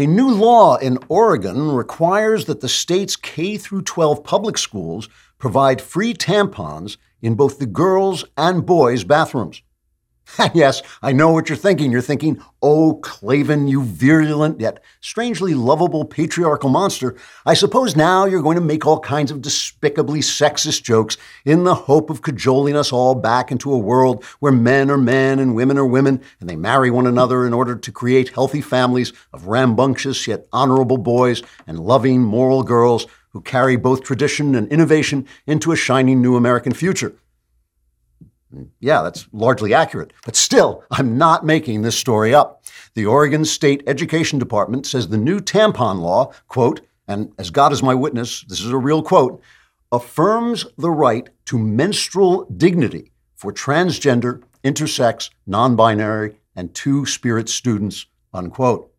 A new law in Oregon requires that the state's K through 12 public schools provide free tampons in both the girls' and boys' bathrooms. yes, I know what you're thinking. You're thinking, oh, Klavan, you virulent yet strangely lovable patriarchal monster. I suppose now you're going to make all kinds of despicably sexist jokes in the hope of cajoling us all back into a world where men are men and women are women and they marry one another in order to create healthy families of rambunctious yet honorable boys and loving, moral girls who carry both tradition and innovation into a shining new American future. Yeah, that's largely accurate. But still, I'm not making this story up. The Oregon State Education Department says the new tampon law, quote, and as God is my witness, this is a real quote, affirms the right to menstrual dignity for transgender, intersex, non binary, and two spirit students, unquote.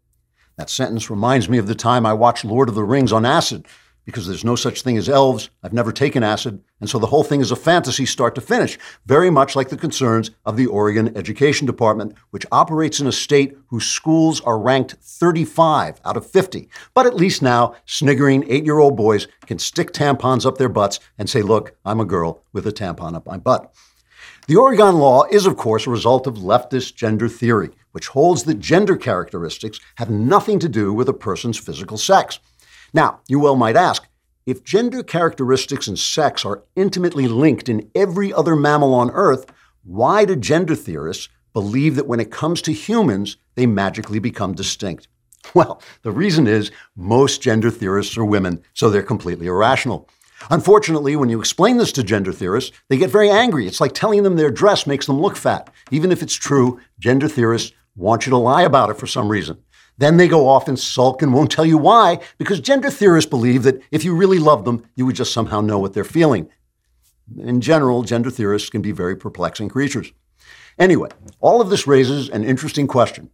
That sentence reminds me of the time I watched Lord of the Rings on acid because there's no such thing as elves. I've never taken acid. And so the whole thing is a fantasy start to finish, very much like the concerns of the Oregon Education Department, which operates in a state whose schools are ranked 35 out of 50. But at least now, sniggering eight year old boys can stick tampons up their butts and say, Look, I'm a girl with a tampon up my butt. The Oregon law is, of course, a result of leftist gender theory, which holds that gender characteristics have nothing to do with a person's physical sex. Now, you well might ask if gender characteristics and sex are intimately linked in every other mammal on Earth, why do gender theorists believe that when it comes to humans, they magically become distinct? Well, the reason is most gender theorists are women, so they're completely irrational. Unfortunately, when you explain this to gender theorists, they get very angry. It's like telling them their dress makes them look fat. Even if it's true, gender theorists want you to lie about it for some reason. Then they go off and sulk and won't tell you why, because gender theorists believe that if you really love them, you would just somehow know what they're feeling. In general, gender theorists can be very perplexing creatures. Anyway, all of this raises an interesting question.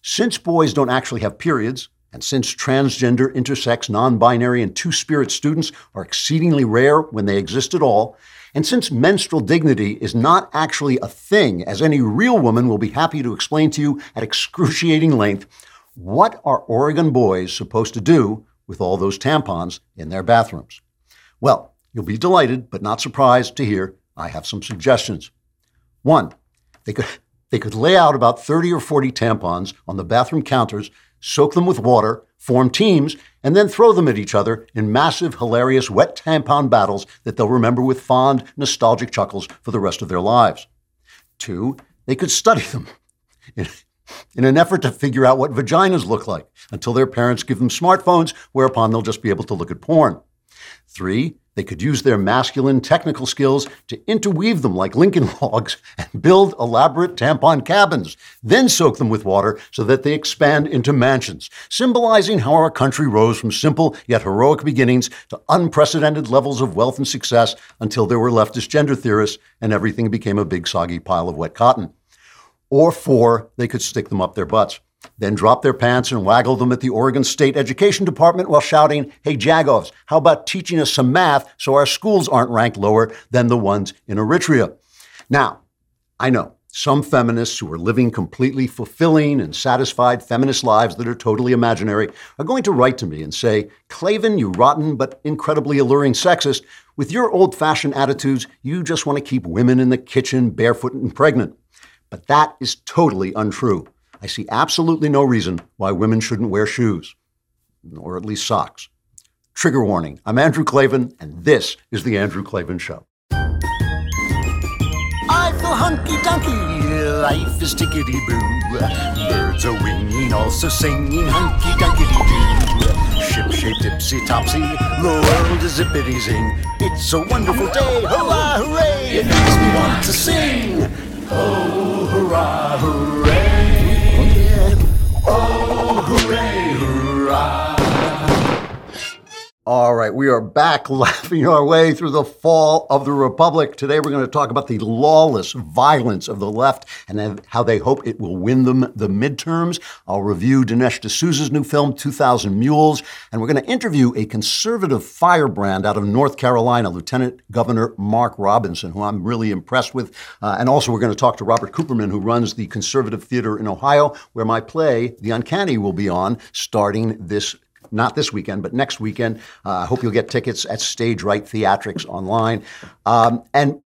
Since boys don't actually have periods, and since transgender, intersex, non binary, and two spirit students are exceedingly rare when they exist at all, and since menstrual dignity is not actually a thing, as any real woman will be happy to explain to you at excruciating length, what are Oregon boys supposed to do with all those tampons in their bathrooms? Well, you'll be delighted, but not surprised to hear I have some suggestions. One, they could, they could lay out about 30 or 40 tampons on the bathroom counters, soak them with water, form teams, and then throw them at each other in massive, hilarious wet tampon battles that they'll remember with fond, nostalgic chuckles for the rest of their lives. Two, they could study them in an effort to figure out what vaginas look like until their parents give them smartphones, whereupon they'll just be able to look at porn. Three, they could use their masculine technical skills to interweave them like Lincoln logs and build elaborate tampon cabins, then soak them with water so that they expand into mansions, symbolizing how our country rose from simple yet heroic beginnings to unprecedented levels of wealth and success until there were leftist gender theorists and everything became a big soggy pile of wet cotton or four, they could stick them up their butts. Then drop their pants and waggle them at the Oregon State Education Department while shouting, Hey, Jagovs, how about teaching us some math so our schools aren't ranked lower than the ones in Eritrea? Now, I know some feminists who are living completely fulfilling and satisfied feminist lives that are totally imaginary are going to write to me and say, Klavan, you rotten but incredibly alluring sexist, with your old fashioned attitudes, you just want to keep women in the kitchen barefoot and pregnant. But that is totally untrue. I see absolutely no reason why women shouldn't wear shoes, or at least socks. Trigger warning I'm Andrew Klavan, and this is The Andrew Klavan Show. I feel hunky dunky, life is tickety boo. Birds are winging, also singing hunky dunky doo. Ship shape tipsy topsy, the world is zippity zing. It's a wonderful day, hurrah, hooray! It makes me want to sing. Oh, hurrah, hooray! All right. we are back laughing our way through the fall of the Republic. Today we're going to talk about the lawless violence of the left and how they hope it will win them the midterms. I'll review Dinesh D'Souza's new film, 2000 Mules, and we're going to interview a conservative firebrand out of North Carolina, Lieutenant Governor Mark Robinson, who I'm really impressed with. Uh, and also we're going to talk to Robert Cooperman, who runs the Conservative Theater in Ohio, where my play, The Uncanny, will be on starting this not this weekend, but next weekend. Uh, I hope you'll get tickets at Stage Right Theatrics online. Um, and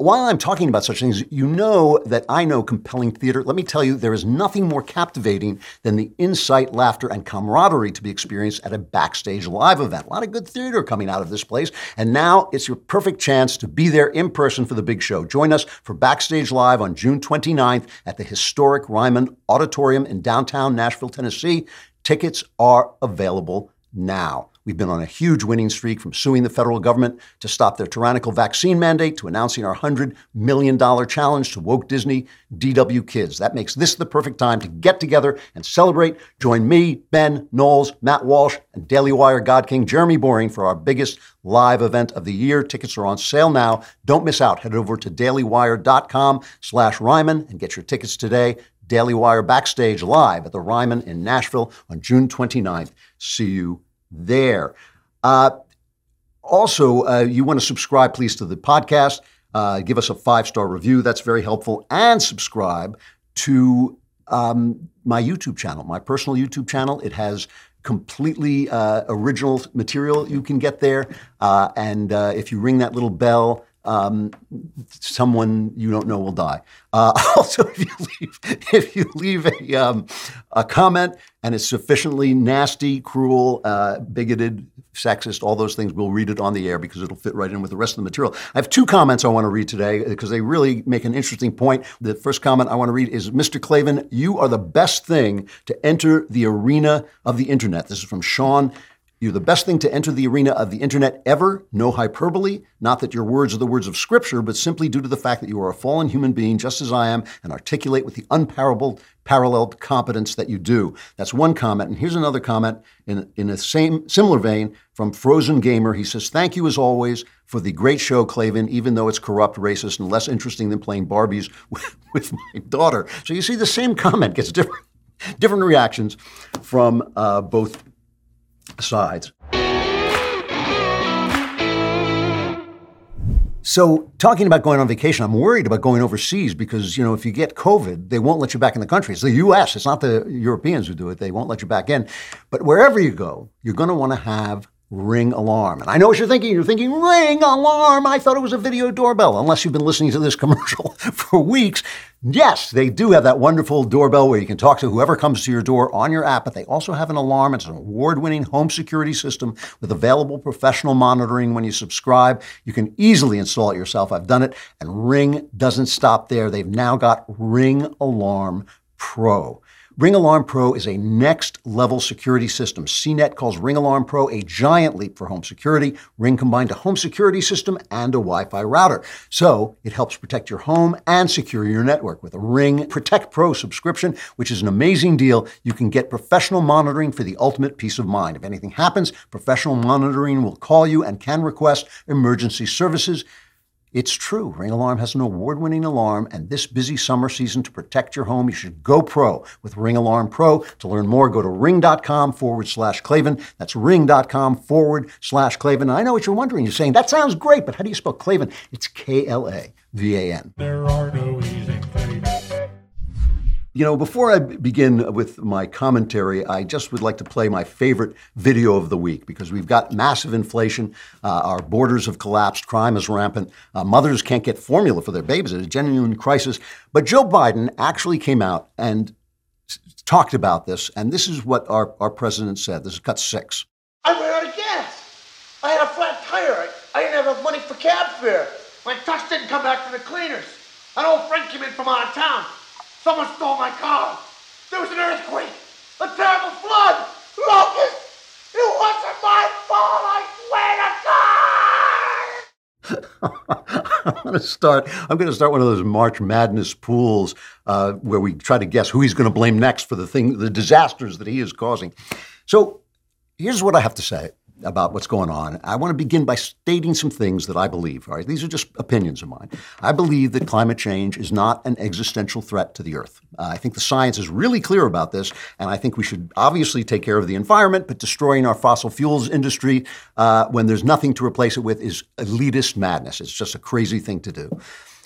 while I'm talking about such things, you know that I know compelling theater. Let me tell you, there is nothing more captivating than the insight, laughter, and camaraderie to be experienced at a backstage live event. A lot of good theater coming out of this place. And now it's your perfect chance to be there in person for the big show. Join us for Backstage Live on June 29th at the historic Ryman Auditorium in downtown Nashville, Tennessee. Tickets are available now. We've been on a huge winning streak from suing the federal government to stop their tyrannical vaccine mandate to announcing our $100 million challenge to woke Disney DW kids. That makes this the perfect time to get together and celebrate. Join me, Ben Knowles, Matt Walsh, and Daily Wire God King Jeremy Boring for our biggest live event of the year. Tickets are on sale now. Don't miss out. Head over to dailywire.com slash Ryman and get your tickets today. Daily Wire backstage live at the Ryman in Nashville on June 29th. See you there. Uh, also, uh, you want to subscribe, please, to the podcast. Uh, give us a five star review. That's very helpful. And subscribe to um, my YouTube channel, my personal YouTube channel. It has completely uh, original material you can get there. Uh, and uh, if you ring that little bell, um, someone you don't know will die. Uh, also, if you leave, if you leave a, um, a comment and it's sufficiently nasty, cruel, uh, bigoted, sexist, all those things, we'll read it on the air because it'll fit right in with the rest of the material. I have two comments I want to read today because they really make an interesting point. The first comment I want to read is Mr. Klavan, you are the best thing to enter the arena of the internet. This is from Sean you're the best thing to enter the arena of the internet ever. No hyperbole. Not that your words are the words of Scripture, but simply due to the fact that you are a fallen human being, just as I am, and articulate with the unparalleled paralleled competence that you do. That's one comment. And here's another comment in, in a same similar vein from Frozen Gamer. He says, Thank you as always for the great show, Klavan, even though it's corrupt, racist, and less interesting than playing Barbies with, with my daughter. So you see the same comment gets different different reactions from uh, both sides. So, talking about going on vacation, I'm worried about going overseas because, you know, if you get COVID, they won't let you back in the country. It's the US, it's not the Europeans who do it. They won't let you back in. But wherever you go, you're going to want to have ring alarm. And I know what you're thinking. You're thinking, ring alarm. I thought it was a video doorbell, unless you've been listening to this commercial for weeks. Yes, they do have that wonderful doorbell where you can talk to whoever comes to your door on your app, but they also have an alarm. It's an award winning home security system with available professional monitoring when you subscribe. You can easily install it yourself. I've done it, and Ring doesn't stop there. They've now got Ring Alarm Pro. Ring Alarm Pro is a next level security system. CNET calls Ring Alarm Pro a giant leap for home security. Ring combined a home security system and a Wi Fi router. So it helps protect your home and secure your network. With a Ring Protect Pro subscription, which is an amazing deal, you can get professional monitoring for the ultimate peace of mind. If anything happens, professional monitoring will call you and can request emergency services. It's true. Ring Alarm has an award winning alarm, and this busy summer season to protect your home, you should go pro with Ring Alarm Pro. To learn more, go to ring.com forward slash Klavan. That's ring.com forward slash Klavan. I know what you're wondering. You're saying, that sounds great, but how do you spell Klavan? It's K L A V A N. There are no easy you know, before I begin with my commentary, I just would like to play my favorite video of the week because we've got massive inflation. Uh, our borders have collapsed. Crime is rampant. Uh, mothers can't get formula for their babies. It's a genuine crisis. But Joe Biden actually came out and talked about this. And this is what our, our president said. This is cut six. I ran out of gas. I had a flat tire. I didn't have enough money for cab fare. My trucks didn't come back from the cleaners. An old friend came in from out of town. Someone stole my car. There was an earthquake. A terrible flood. Locust. It wasn't my fault. I swear to God. I'm going to start. I'm going to start one of those March Madness pools uh, where we try to guess who he's going to blame next for the thing, the disasters that he is causing. So here's what I have to say. About what's going on, I want to begin by stating some things that I believe. All right, these are just opinions of mine. I believe that climate change is not an existential threat to the Earth. Uh, I think the science is really clear about this, and I think we should obviously take care of the environment, but destroying our fossil fuels industry uh, when there's nothing to replace it with is elitist madness. It's just a crazy thing to do.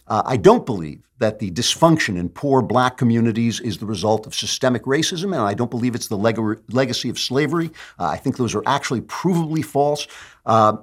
Uh, I don't believe that the dysfunction in poor black communities is the result of systemic racism, and I don't believe it's the leg- legacy of slavery. Uh, I think those are actually provably false. Uh,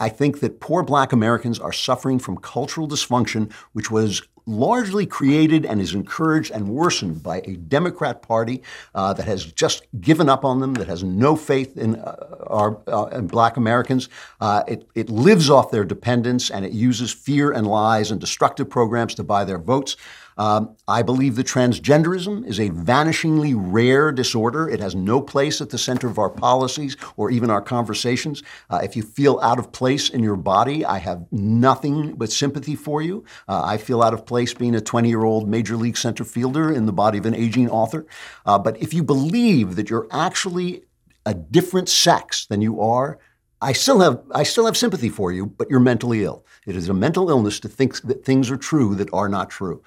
I think that poor black Americans are suffering from cultural dysfunction, which was largely created and is encouraged and worsened by a Democrat Party uh, that has just given up on them, that has no faith in uh, our uh, in Black Americans. Uh, it, it lives off their dependence and it uses fear and lies and destructive programs to buy their votes. Um, I believe that transgenderism is a vanishingly rare disorder. It has no place at the center of our policies or even our conversations. Uh, if you feel out of place in your body, I have nothing but sympathy for you. Uh, I feel out of place being a 20 year old major league center fielder in the body of an aging author. Uh, but if you believe that you're actually a different sex than you are, I still have I still have sympathy for you, but you're mentally ill. It is a mental illness to think that things are true that are not true.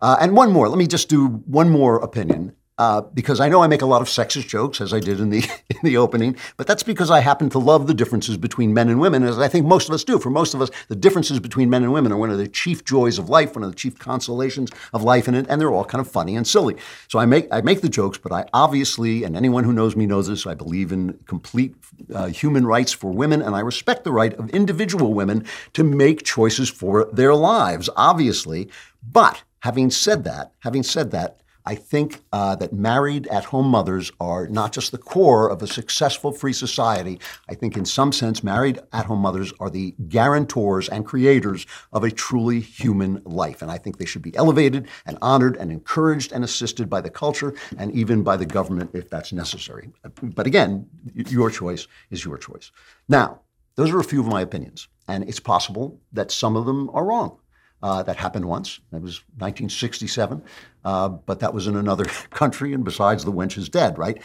Uh, and one more. Let me just do one more opinion. Uh, because I know I make a lot of sexist jokes, as I did in the in the opening, but that's because I happen to love the differences between men and women, as I think most of us do. For most of us, the differences between men and women are one of the chief joys of life, one of the chief consolations of life, and, and they're all kind of funny and silly. So I make I make the jokes, but I obviously, and anyone who knows me knows this, I believe in complete uh, human rights for women, and I respect the right of individual women to make choices for their lives, obviously, but Having said that, having said that, I think uh, that married at home mothers are not just the core of a successful free society. I think, in some sense, married at home mothers are the guarantors and creators of a truly human life. And I think they should be elevated and honored and encouraged and assisted by the culture and even by the government if that's necessary. But again, your choice is your choice. Now, those are a few of my opinions. And it's possible that some of them are wrong. Uh, that happened once. That was 1967, uh, but that was in another country, and besides, the wench is dead, right?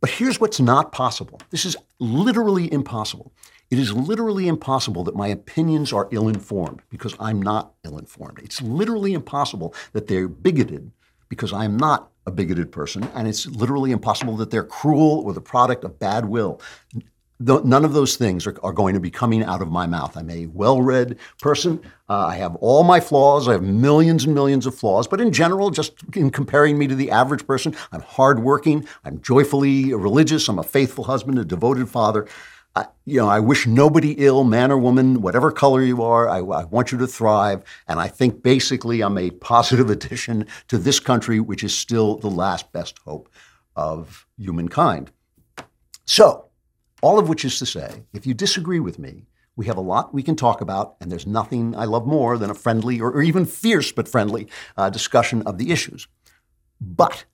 But here's what's not possible. This is literally impossible. It is literally impossible that my opinions are ill informed because I'm not ill informed. It's literally impossible that they're bigoted because I'm not a bigoted person. And it's literally impossible that they're cruel or the product of bad will none of those things are, are, going to be coming out of my mouth. I'm a well read person. Uh, I have all my flaws. I have millions and millions of flaws. But in general, just in comparing me to the average person, I'm hardworking. I'm joyfully religious. I'm a faithful husband, a devoted father. I, you know, I wish nobody ill, man or woman, whatever color you are. I, I want you to thrive. And I think basically I'm a positive addition to this country, which is still the last best hope of humankind. So, all of which is to say, if you disagree with me, we have a lot we can talk about, and there's nothing I love more than a friendly or, or even fierce but friendly uh, discussion of the issues. But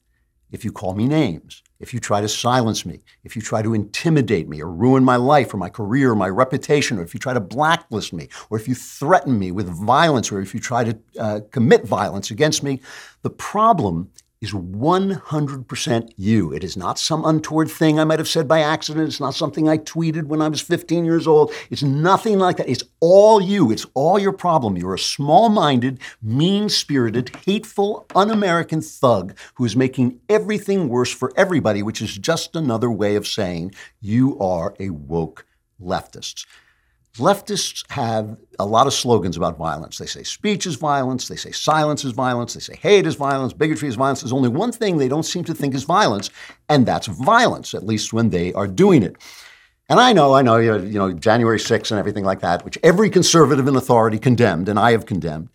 if you call me names, if you try to silence me, if you try to intimidate me or ruin my life or my career or my reputation, or if you try to blacklist me, or if you threaten me with violence, or if you try to uh, commit violence against me, the problem is 100% you. It is not some untoward thing I might have said by accident. It's not something I tweeted when I was 15 years old. It's nothing like that. It's all you. It's all your problem. You're a small minded, mean spirited, hateful, un American thug who is making everything worse for everybody, which is just another way of saying you are a woke leftist. Leftists have a lot of slogans about violence. They say speech is violence, they say silence is violence, they say hate is violence, bigotry is violence. There's only one thing they don't seem to think is violence, and that's violence, at least when they are doing it. And I know, I know, you know, January 6th and everything like that, which every conservative in authority condemned, and I have condemned.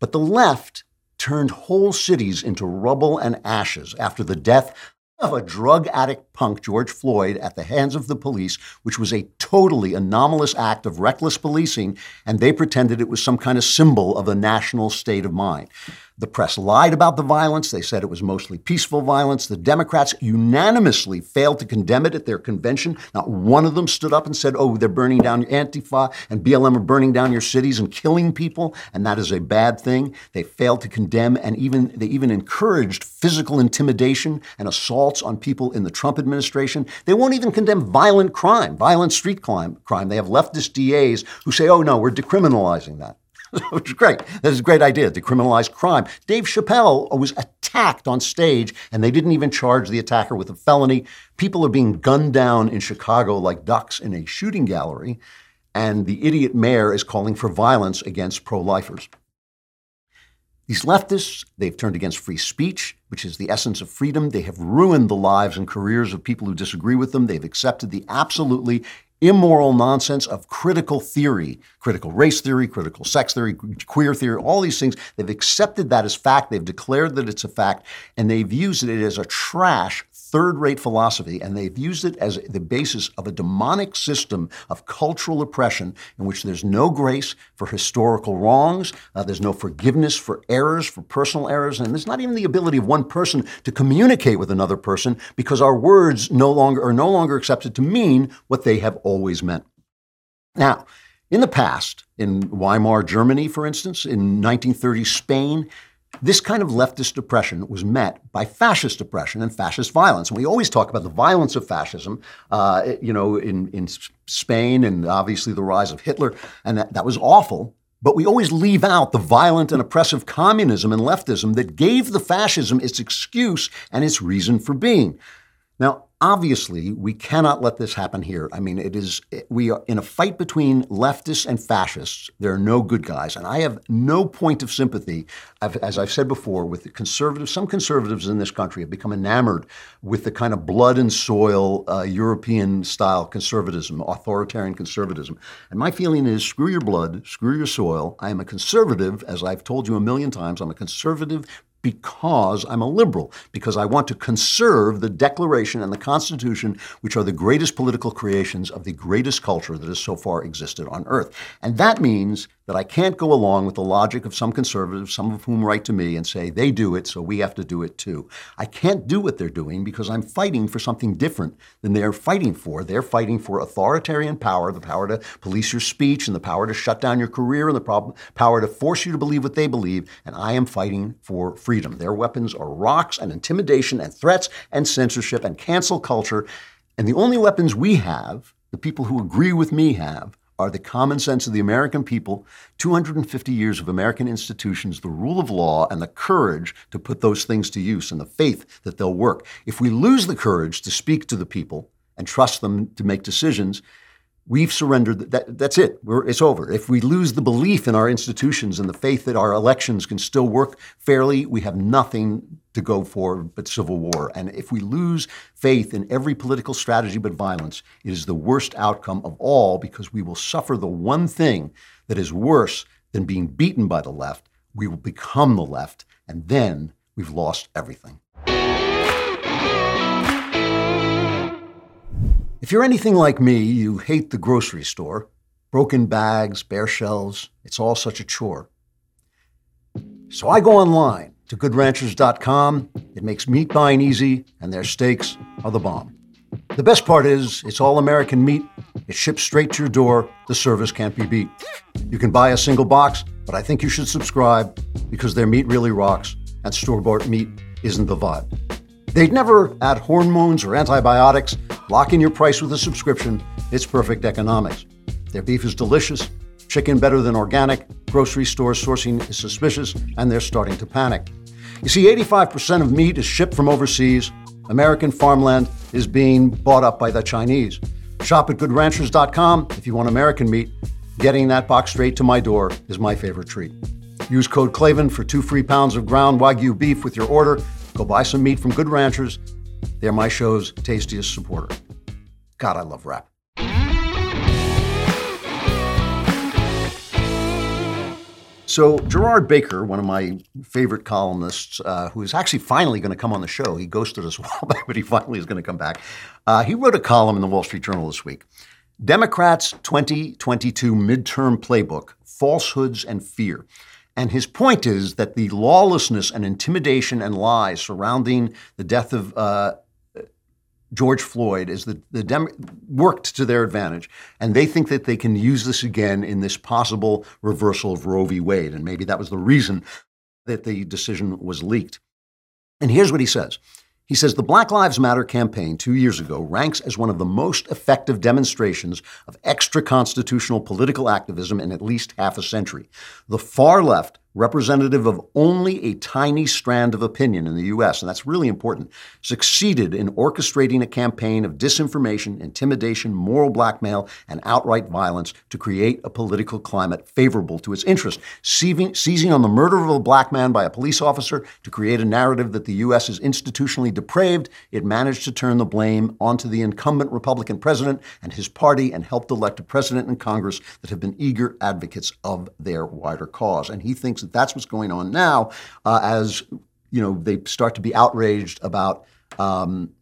But the left turned whole cities into rubble and ashes after the death of a drug addict punk, George Floyd, at the hands of the police, which was a totally anomalous act of reckless policing, and they pretended it was some kind of symbol of a national state of mind. The press lied about the violence. They said it was mostly peaceful violence. The Democrats unanimously failed to condemn it at their convention. Not one of them stood up and said, oh, they're burning down your Antifa and BLM are burning down your cities and killing people, and that is a bad thing. They failed to condemn and even they even encouraged physical intimidation and assaults on people in the Trump administration. They won't even condemn violent crime, violent street crime. crime. They have leftist DAs who say, oh no, we're decriminalizing that. which is great. That is a great idea, to criminalize crime. Dave Chappelle was attacked on stage, and they didn't even charge the attacker with a felony. People are being gunned down in Chicago like ducks in a shooting gallery, and the idiot mayor is calling for violence against pro lifers. These leftists, they've turned against free speech, which is the essence of freedom. They have ruined the lives and careers of people who disagree with them. They've accepted the absolutely immoral nonsense of critical theory, critical race theory, critical sex theory, queer theory, all these things. They've accepted that as fact. They've declared that it's a fact, and they've used it as a trash third rate philosophy, and they've used it as the basis of a demonic system of cultural oppression in which there's no grace for historical wrongs, uh, there's no forgiveness for errors, for personal errors, and there's not even the ability of one person to communicate with another person because our words no longer are no longer accepted to mean what they have always meant. Now, in the past, in Weimar Germany, for instance, in 1930 Spain, this kind of leftist oppression was met by fascist oppression and fascist violence. And we always talk about the violence of fascism, uh, you know, in, in Spain and obviously the rise of Hitler, and that, that was awful. But we always leave out the violent and oppressive communism and leftism that gave the fascism its excuse and its reason for being. Now, obviously, we cannot let this happen here. I mean, it is we are in a fight between leftists and fascists. There are no good guys, and I have no point of sympathy. as I've said before, with the conservatives. Some conservatives in this country have become enamored with the kind of blood and soil uh, European-style conservatism, authoritarian conservatism. And my feeling is, screw your blood, screw your soil. I am a conservative, as I've told you a million times. I'm a conservative because I'm a liberal, because I want to conserve the Declaration and the Constitution, which are the greatest political creations of the greatest culture that has so far existed on earth. And that means that I can't go along with the logic of some conservatives, some of whom write to me and say, they do it, so we have to do it too. I can't do what they're doing because I'm fighting for something different than they're fighting for. They're fighting for authoritarian power, the power to police your speech, and the power to shut down your career, and the power to force you to believe what they believe. And I am fighting for freedom. Their weapons are rocks and intimidation and threats and censorship and cancel culture. And the only weapons we have, the people who agree with me have, are the common sense of the American people, 250 years of American institutions, the rule of law, and the courage to put those things to use and the faith that they'll work. If we lose the courage to speak to the people and trust them to make decisions, we've surrendered. That, that's it. We're, it's over. If we lose the belief in our institutions and the faith that our elections can still work fairly, we have nothing to go for but civil war. And if we lose faith in every political strategy but violence, it is the worst outcome of all because we will suffer the one thing that is worse than being beaten by the left. We will become the left, and then we've lost everything. If you're anything like me, you hate the grocery store. Broken bags, bare shelves, it's all such a chore. So I go online to goodranchers.com. It makes meat buying easy, and their steaks are the bomb. The best part is, it's all American meat. It ships straight to your door. The service can't be beat. You can buy a single box, but I think you should subscribe because their meat really rocks, and store bought meat isn't the vibe. They'd never add hormones or antibiotics. Lock in your price with a subscription. It's perfect economics. Their beef is delicious, chicken better than organic, grocery store sourcing is suspicious, and they're starting to panic. You see, 85% of meat is shipped from overseas. American farmland is being bought up by the Chinese. Shop at goodranchers.com if you want American meat. Getting that box straight to my door is my favorite treat. Use code Klavan for two free pounds of ground Wagyu beef with your order Go buy some meat from Good Ranchers. They're my show's tastiest supporter. God, I love rap. So, Gerard Baker, one of my favorite columnists, uh, who is actually finally going to come on the show, he ghosted us a while back, but he finally is going to come back. Uh, he wrote a column in the Wall Street Journal this week Democrats' 2022 midterm playbook Falsehoods and Fear. And his point is that the lawlessness and intimidation and lies surrounding the death of uh, George Floyd is the, the Dem- worked to their advantage, and they think that they can use this again in this possible reversal of Roe v. Wade, and maybe that was the reason that the decision was leaked. And here's what he says. He says the Black Lives Matter campaign two years ago ranks as one of the most effective demonstrations of extra constitutional political activism in at least half a century. The far left representative of only a tiny strand of opinion in the U.S., and that's really important, succeeded in orchestrating a campaign of disinformation, intimidation, moral blackmail, and outright violence to create a political climate favorable to its interest, seizing, seizing on the murder of a black man by a police officer to create a narrative that the U.S. is institutionally depraved. It managed to turn the blame onto the incumbent Republican president and his party and helped elect a president and Congress that have been eager advocates of their wider cause. And he thinks that that's what's going on now uh, as you know they start to be outraged about um,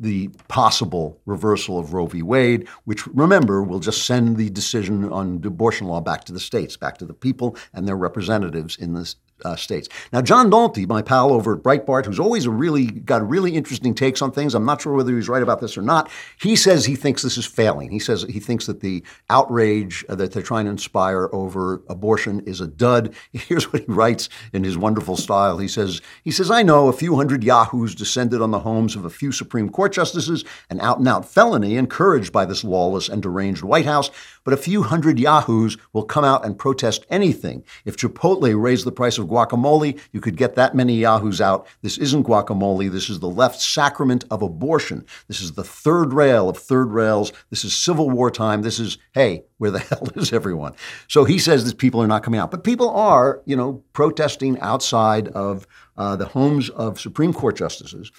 the possible reversal of Roe v. Wade, which remember will just send the decision on abortion law back to the states, back to the people and their representatives in the uh, states. Now, John Nolte, my pal over at Breitbart, who's always really got really interesting takes on things. I'm not sure whether he's right about this or not. He says he thinks this is failing. He says he thinks that the outrage that they're trying to inspire over abortion is a dud. Here's what he writes in his wonderful style. He says he says I know a few hundred yahoos descended on the homes of a few Supreme Court justices, an out-and-out felony encouraged by this lawless and deranged White House. But a few hundred yahoos will come out and protest anything if Chipotle raised the price of guacamole, you could get that many yahoos out. This isn't guacamole. This is the left sacrament of abortion. This is the third rail of third rails. This is Civil War time. This is, hey, where the hell is everyone? So he says that people are not coming out. But people are, you know, protesting outside of uh, the homes of Supreme Court justices.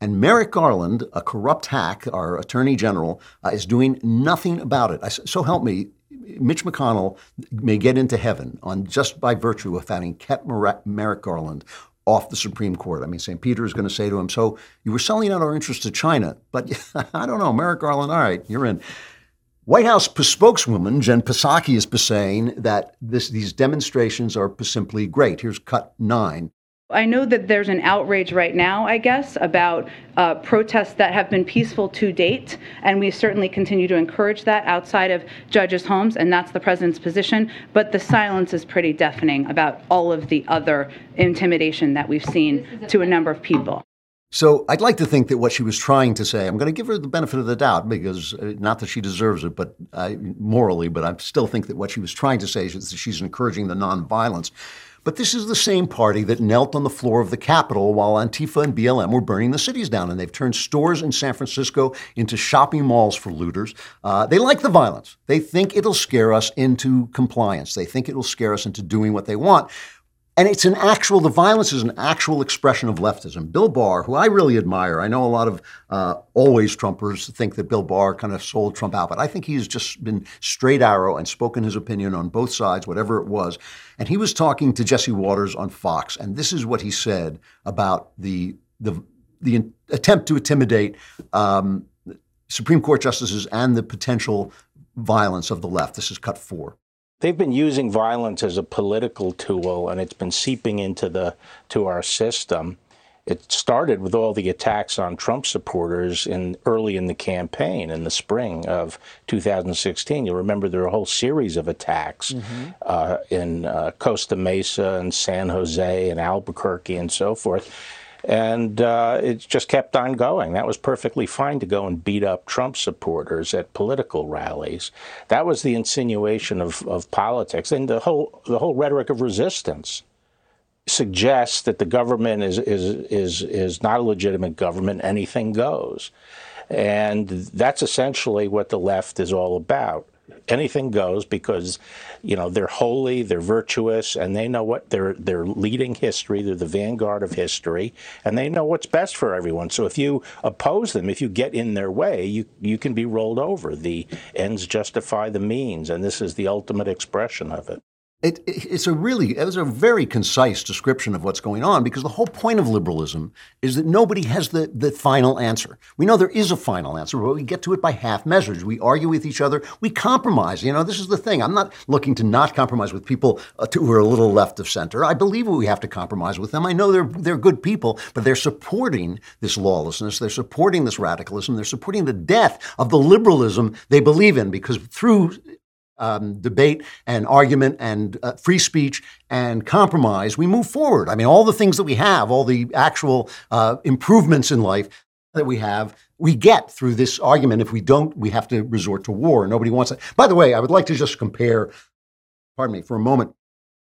And Merrick Garland, a corrupt hack, our attorney general, uh, is doing nothing about it. I, so help me, Mitch McConnell may get into heaven on just by virtue of having kept Merrick Garland off the Supreme Court. I mean, St. Peter is going to say to him, "So you were selling out our interests to China, but I don't know, Merrick Garland. All right, you're in." White House spokeswoman Jen Psaki is saying that this, these demonstrations are simply great. Here's cut nine. I know that there's an outrage right now, I guess, about uh, protests that have been peaceful to date, and we certainly continue to encourage that outside of judges' homes, and that's the president's position. But the silence is pretty deafening about all of the other intimidation that we've seen to a number of people. So I'd like to think that what she was trying to say, I'm going to give her the benefit of the doubt because uh, not that she deserves it, but I, morally, but I still think that what she was trying to say is that she's encouraging the nonviolence. But this is the same party that knelt on the floor of the Capitol while Antifa and BLM were burning the cities down. And they've turned stores in San Francisco into shopping malls for looters. Uh, they like the violence. They think it'll scare us into compliance. They think it'll scare us into doing what they want. And it's an actual, the violence is an actual expression of leftism. Bill Barr, who I really admire, I know a lot of uh, always Trumpers think that Bill Barr kind of sold Trump out, but I think he's just been straight arrow and spoken his opinion on both sides, whatever it was. And he was talking to Jesse Watters on Fox, and this is what he said about the, the, the attempt to intimidate um, Supreme Court justices and the potential violence of the left. This is cut four. They've been using violence as a political tool, and it's been seeping into the to our system. It started with all the attacks on Trump supporters in early in the campaign in the spring of 2016. You'll remember there were a whole series of attacks mm-hmm. uh, in uh, Costa Mesa and San Jose and Albuquerque and so forth and uh, it just kept on going. That was perfectly fine to go and beat up Trump supporters at political rallies. That was the insinuation of, of politics, and the whole the whole rhetoric of resistance suggests that the government is is is is not a legitimate government. Anything goes, and that's essentially what the left is all about anything goes because you know they're holy, they're virtuous, and they know what they're they're leading history. They're the vanguard of history, and they know what's best for everyone. So if you oppose them, if you get in their way, you you can be rolled over. The ends justify the means, and this is the ultimate expression of it. It, it, it's a really, it was a very concise description of what's going on because the whole point of liberalism is that nobody has the, the final answer. We know there is a final answer, but we get to it by half measures. We argue with each other. We compromise. You know, this is the thing. I'm not looking to not compromise with people uh, who are a little left of center. I believe we have to compromise with them. I know they're, they're good people, but they're supporting this lawlessness. They're supporting this radicalism. They're supporting the death of the liberalism they believe in because through um, debate and argument and uh, free speech and compromise, we move forward. I mean, all the things that we have, all the actual uh, improvements in life that we have, we get through this argument. If we don't, we have to resort to war. Nobody wants it. By the way, I would like to just compare, pardon me, for a moment,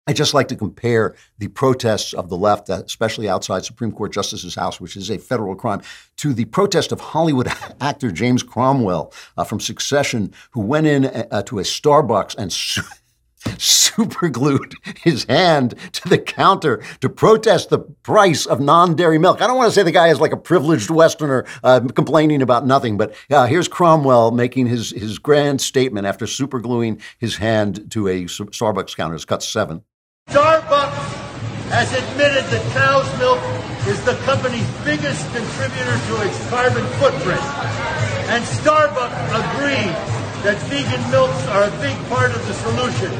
I just like to compare the protests of the left, uh, especially outside Supreme Court Justice's house, which is a federal crime, to the protest of Hollywood actor James Cromwell uh, from Succession, who went in uh, to a Starbucks and. Su- superglued his hand to the counter to protest the price of non-dairy milk. I don't want to say the guy is like a privileged Westerner uh, complaining about nothing, but uh, here's Cromwell making his his grand statement after supergluing his hand to a Starbucks counter. It's cut seven. Starbucks has admitted that cow's milk is the company's biggest contributor to its carbon footprint. And Starbucks agreed that vegan milks are a big part of the solution,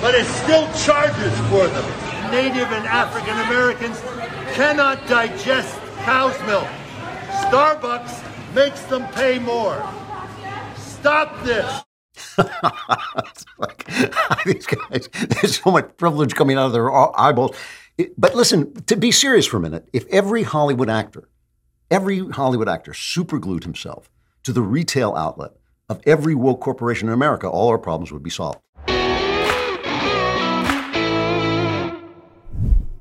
but it still charges for them. Native and African Americans cannot digest cow's milk. Starbucks makes them pay more. Stop this. like, these guys, there's so much privilege coming out of their eyeballs. But listen, to be serious for a minute, if every Hollywood actor, every Hollywood actor superglued himself to the retail outlet of every woke corporation in America, all our problems would be solved.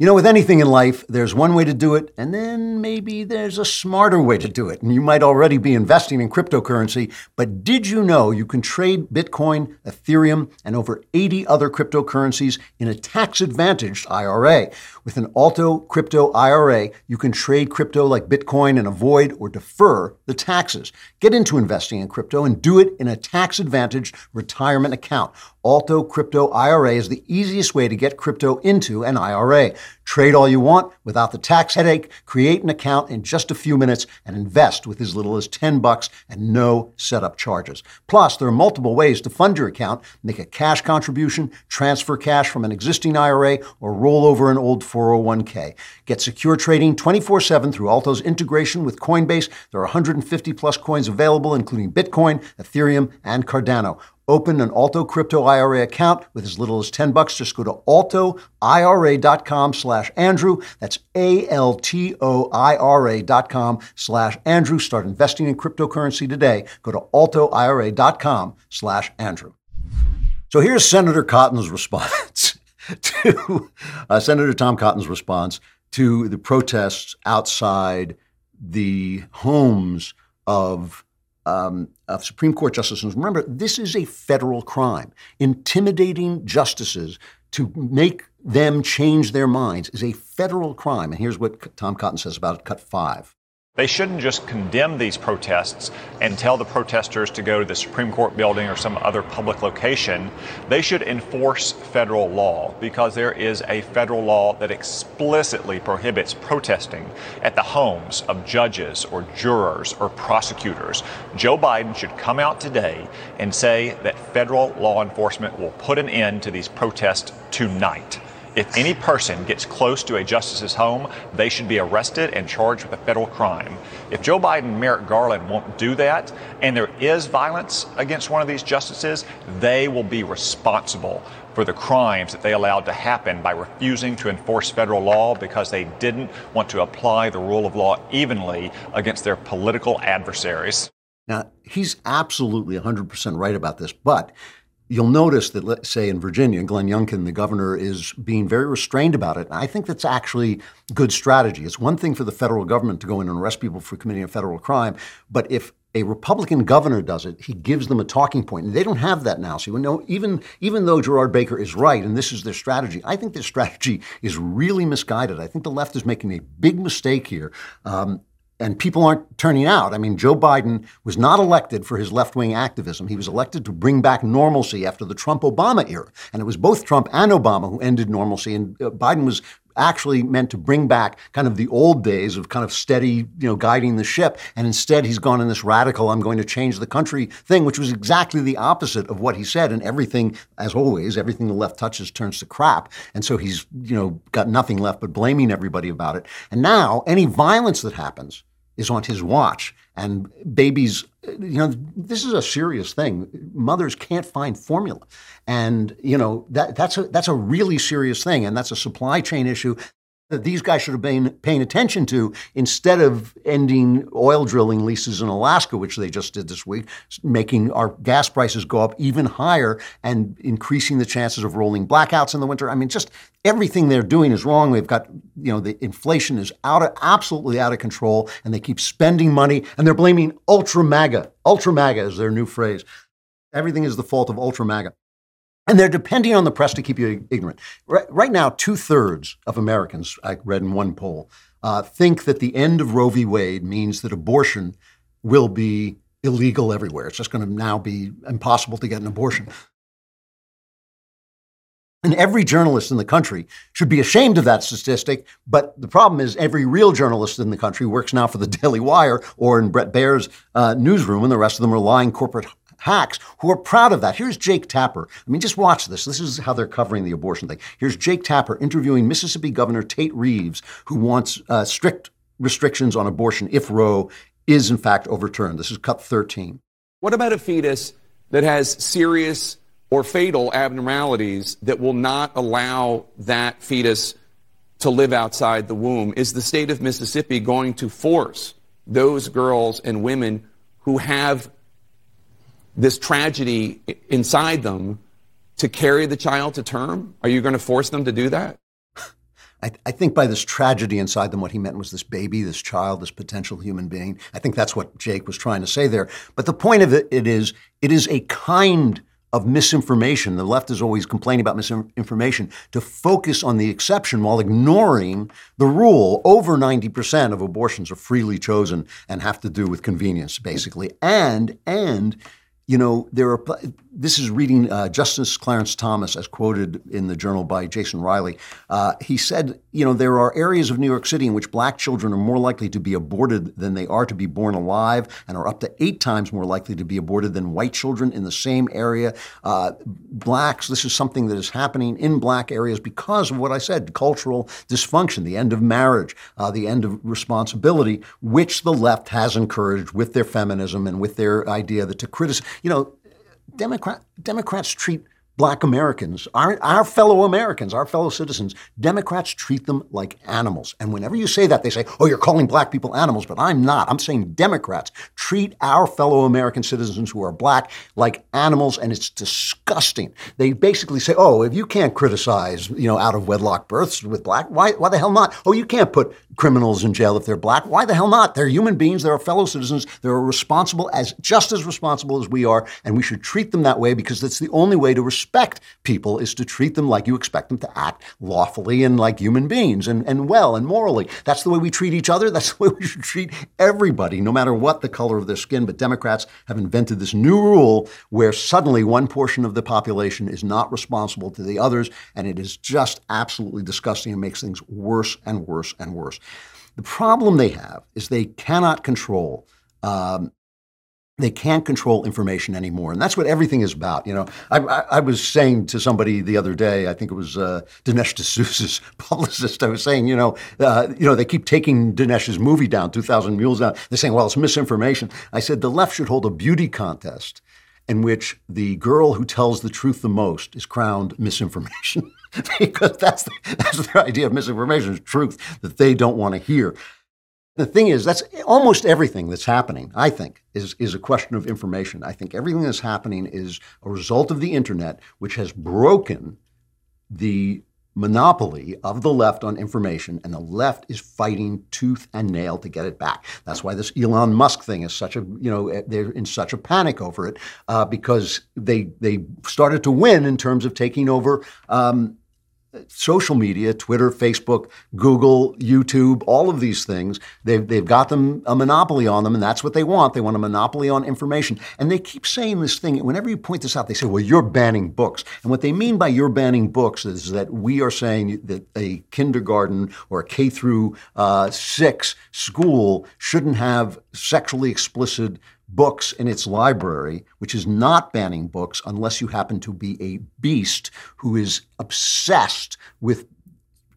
You know, with anything in life, there's one way to do it, and then maybe there's a smarter way to do it. And you might already be investing in cryptocurrency, but did you know you can trade Bitcoin, Ethereum, and over 80 other cryptocurrencies in a tax advantaged IRA? With an Alto Crypto IRA, you can trade crypto like Bitcoin and avoid or defer the taxes. Get into investing in crypto and do it in a tax advantaged retirement account. Alto Crypto IRA is the easiest way to get crypto into an IRA. Trade all you want without the tax headache. Create an account in just a few minutes and invest with as little as 10 bucks and no setup charges. Plus, there are multiple ways to fund your account. Make a cash contribution, transfer cash from an existing IRA, or roll over an old 401k. Get secure trading 24/7 through Alto's integration with Coinbase. There are 150 plus coins available including Bitcoin, Ethereum, and Cardano. Open an Alto Crypto IRA account with as little as 10 bucks. Just go to altoira.com slash Andrew. That's A-L-T-O-I-R-A dot com slash Andrew. Start investing in cryptocurrency today. Go to altoira.com slash Andrew. So here's Senator Cotton's response to uh, Senator Tom Cotton's response to the protests outside the homes of um, of Supreme Court justices. Remember, this is a federal crime. Intimidating justices to make them change their minds is a federal crime. And here's what Tom Cotton says about it, cut five. They shouldn't just condemn these protests and tell the protesters to go to the Supreme Court building or some other public location. They should enforce federal law because there is a federal law that explicitly prohibits protesting at the homes of judges or jurors or prosecutors. Joe Biden should come out today and say that federal law enforcement will put an end to these protests tonight. If any person gets close to a justice's home, they should be arrested and charged with a federal crime. If Joe Biden and Merrick Garland won't do that, and there is violence against one of these justices, they will be responsible for the crimes that they allowed to happen by refusing to enforce federal law because they didn't want to apply the rule of law evenly against their political adversaries. Now, he's absolutely 100% right about this, but You'll notice that, let's say in Virginia, Glenn Youngkin, the governor, is being very restrained about it. And I think that's actually good strategy. It's one thing for the federal government to go in and arrest people for committing a federal crime, but if a Republican governor does it, he gives them a talking point, and they don't have that now. So you know, even even though Gerard Baker is right, and this is their strategy, I think their strategy is really misguided. I think the left is making a big mistake here. Um, and people aren't turning out. I mean, Joe Biden was not elected for his left wing activism. He was elected to bring back normalcy after the Trump Obama era. And it was both Trump and Obama who ended normalcy. And uh, Biden was actually meant to bring back kind of the old days of kind of steady, you know, guiding the ship. And instead, he's gone in this radical, I'm going to change the country thing, which was exactly the opposite of what he said. And everything, as always, everything the left touches turns to crap. And so he's, you know, got nothing left but blaming everybody about it. And now, any violence that happens, is on his watch. And babies, you know, this is a serious thing. Mothers can't find formula. And, you know, that, that's, a, that's a really serious thing. And that's a supply chain issue that these guys should have been paying attention to instead of ending oil drilling leases in Alaska, which they just did this week, making our gas prices go up even higher and increasing the chances of rolling blackouts in the winter. I mean, just everything they're doing is wrong. They've got, you know, the inflation is out of absolutely out of control, and they keep spending money, and they're blaming ultra MAGA. Ultra MAGA is their new phrase. Everything is the fault of ultra MAGA. And they're depending on the press to keep you ignorant. Right, right now, two thirds of Americans, I read in one poll, uh, think that the end of Roe v. Wade means that abortion will be illegal everywhere. It's just going to now be impossible to get an abortion. And every journalist in the country should be ashamed of that statistic. But the problem is, every real journalist in the country works now for the Daily Wire or in Bret Baier's uh, newsroom, and the rest of them are lying corporate hacks who are proud of that. Here's Jake Tapper. I mean, just watch this. This is how they're covering the abortion thing. Here's Jake Tapper interviewing Mississippi Governor Tate Reeves, who wants uh, strict restrictions on abortion if Roe is in fact overturned. This is cut 13. What about a fetus that has serious or fatal abnormalities that will not allow that fetus to live outside the womb? Is the state of Mississippi going to force those girls and women who have this tragedy inside them to carry the child to term? Are you going to force them to do that? I, I, think by this tragedy inside them, what he meant was this baby, this child, this potential human being. I think that's what Jake was trying to say there. But the point of it, it is, it is a kind of misinformation. The left is always complaining about misinformation to focus on the exception while ignoring the rule. Over 90% of abortions are freely chosen and have to do with convenience, basically. And, and, you know, there are this is reading uh, Justice Clarence Thomas, as quoted in the journal by Jason Riley. Uh, he said, you know, there are areas of New York City in which black children are more likely to be aborted than they are to be born alive, and are up to eight times more likely to be aborted than white children in the same area. Uh, blacks, this is something that is happening in black areas because of what I said cultural dysfunction, the end of marriage, uh, the end of responsibility, which the left has encouraged with their feminism and with their idea that to criticize, you know, Democrat, Democrats treat black Americans, our, our fellow Americans, our fellow citizens, Democrats treat them like animals. And whenever you say that, they say, oh, you're calling black people animals, but I'm not. I'm saying Democrats treat our fellow American citizens who are black like animals, and it's disgusting. They basically say, oh, if you can't criticize, you know, out of wedlock births with black, why, why the hell not? Oh, you can't put criminals in jail if they're black. Why the hell not? They're human beings. They're our fellow citizens. They're responsible as just as responsible as we are, and we should treat them that way because that's the only way to respect people is to treat them like you expect them to act lawfully and like human beings and, and well and morally. That's the way we treat each other. That's the way we should treat everybody, no matter what the color of their skin. But Democrats have invented this new rule where suddenly one portion of the population is not responsible to the others, and it is just absolutely disgusting and makes things worse and worse and worse. The problem they have is they cannot control um, they can't control information anymore, and that's what everything is about. You know, I, I, I was saying to somebody the other day, I think it was uh, Dinesh D'Souza's publicist. I was saying, you know, uh, you know, they keep taking Dinesh's movie down, Two Thousand Mules down. They're saying, well, it's misinformation. I said the left should hold a beauty contest in which the girl who tells the truth the most is crowned misinformation, because that's the, that's their idea of misinformation is truth that they don't want to hear. The thing is, that's almost everything that's happening, I think, is, is a question of information. I think everything that's happening is a result of the internet, which has broken the monopoly of the left on information, and the left is fighting tooth and nail to get it back. That's why this Elon Musk thing is such a you know they're in such a panic over it uh, because they they started to win in terms of taking over. Um, social media, Twitter, Facebook, Google, YouTube, all of these things, they've, they've got them a monopoly on them, and that's what they want. They want a monopoly on information. And they keep saying this thing, whenever you point this out, they say, well, you're banning books. And what they mean by you're banning books is that we are saying that a kindergarten or a K through uh, six school shouldn't have sexually explicit books in its library, which is not banning books unless you happen to be a beast who is obsessed with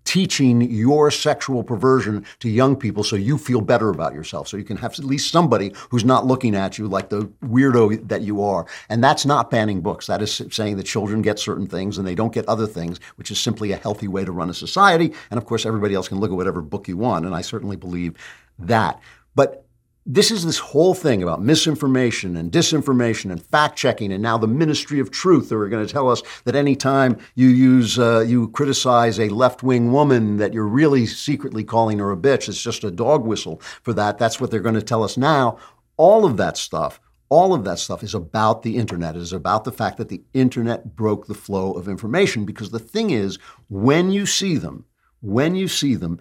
teaching your sexual perversion to young people so you feel better about yourself. So you can have at least somebody who's not looking at you like the weirdo that you are. And that's not banning books. That is saying that children get certain things and they don't get other things, which is simply a healthy way to run a society. And of course, everybody else can look at whatever book you want. And I certainly believe that. But this is this whole thing about misinformation and disinformation and fact checking, and now the Ministry of Truth that are going to tell us that anytime you use uh, you criticize a left wing woman, that you're really secretly calling her a bitch. It's just a dog whistle for that. That's what they're going to tell us now. All of that stuff. All of that stuff is about the internet. It is about the fact that the internet broke the flow of information because the thing is, when you see them, when you see them,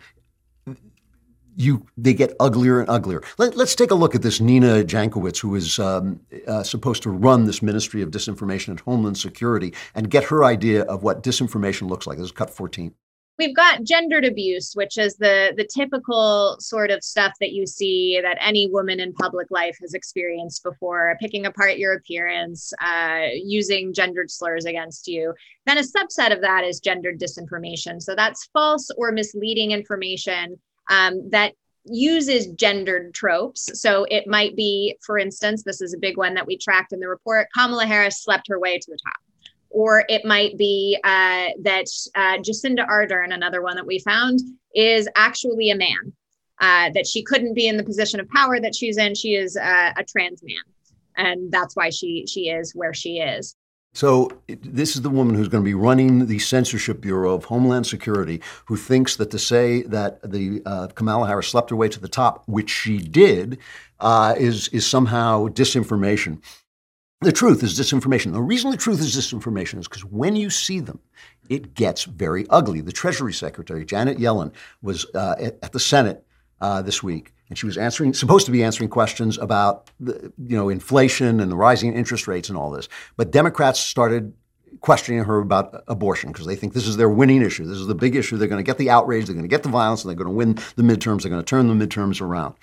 you they get uglier and uglier. Let, us take a look at this Nina Jankowicz, who is um, uh, supposed to run this Ministry of Disinformation and Homeland Security, and get her idea of what disinformation looks like. This is cut 14. We've got gendered abuse, which is the the typical sort of stuff that you see that any woman in public life has experienced before, picking apart your appearance, uh, using gendered slurs against you. Then a subset of that is gendered disinformation. So that's false or misleading information um, that uses gendered tropes. So it might be, for instance, this is a big one that we tracked in the report Kamala Harris slept her way to the top. Or it might be uh, that uh, Jacinda Ardern, another one that we found, is actually a man, uh, that she couldn't be in the position of power that she's in. She is uh, a trans man. And that's why she she is where she is. So, this is the woman who's going to be running the Censorship Bureau of Homeland Security, who thinks that to say that the uh, Kamala Harris slept her way to the top, which she did, uh, is is somehow disinformation. The truth is disinformation. The reason the truth is disinformation is because when you see them, it gets very ugly. The Treasury Secretary Janet Yellen was uh, at, at the Senate uh, this week and she was answering, supposed to be answering questions about the, you know, inflation and the rising interest rates and all this. But Democrats started questioning her about abortion because they think this is their winning issue. This is the big issue. They're going to get the outrage, they're going to get the violence, and they're going to win the midterms. They're going to turn the midterms around.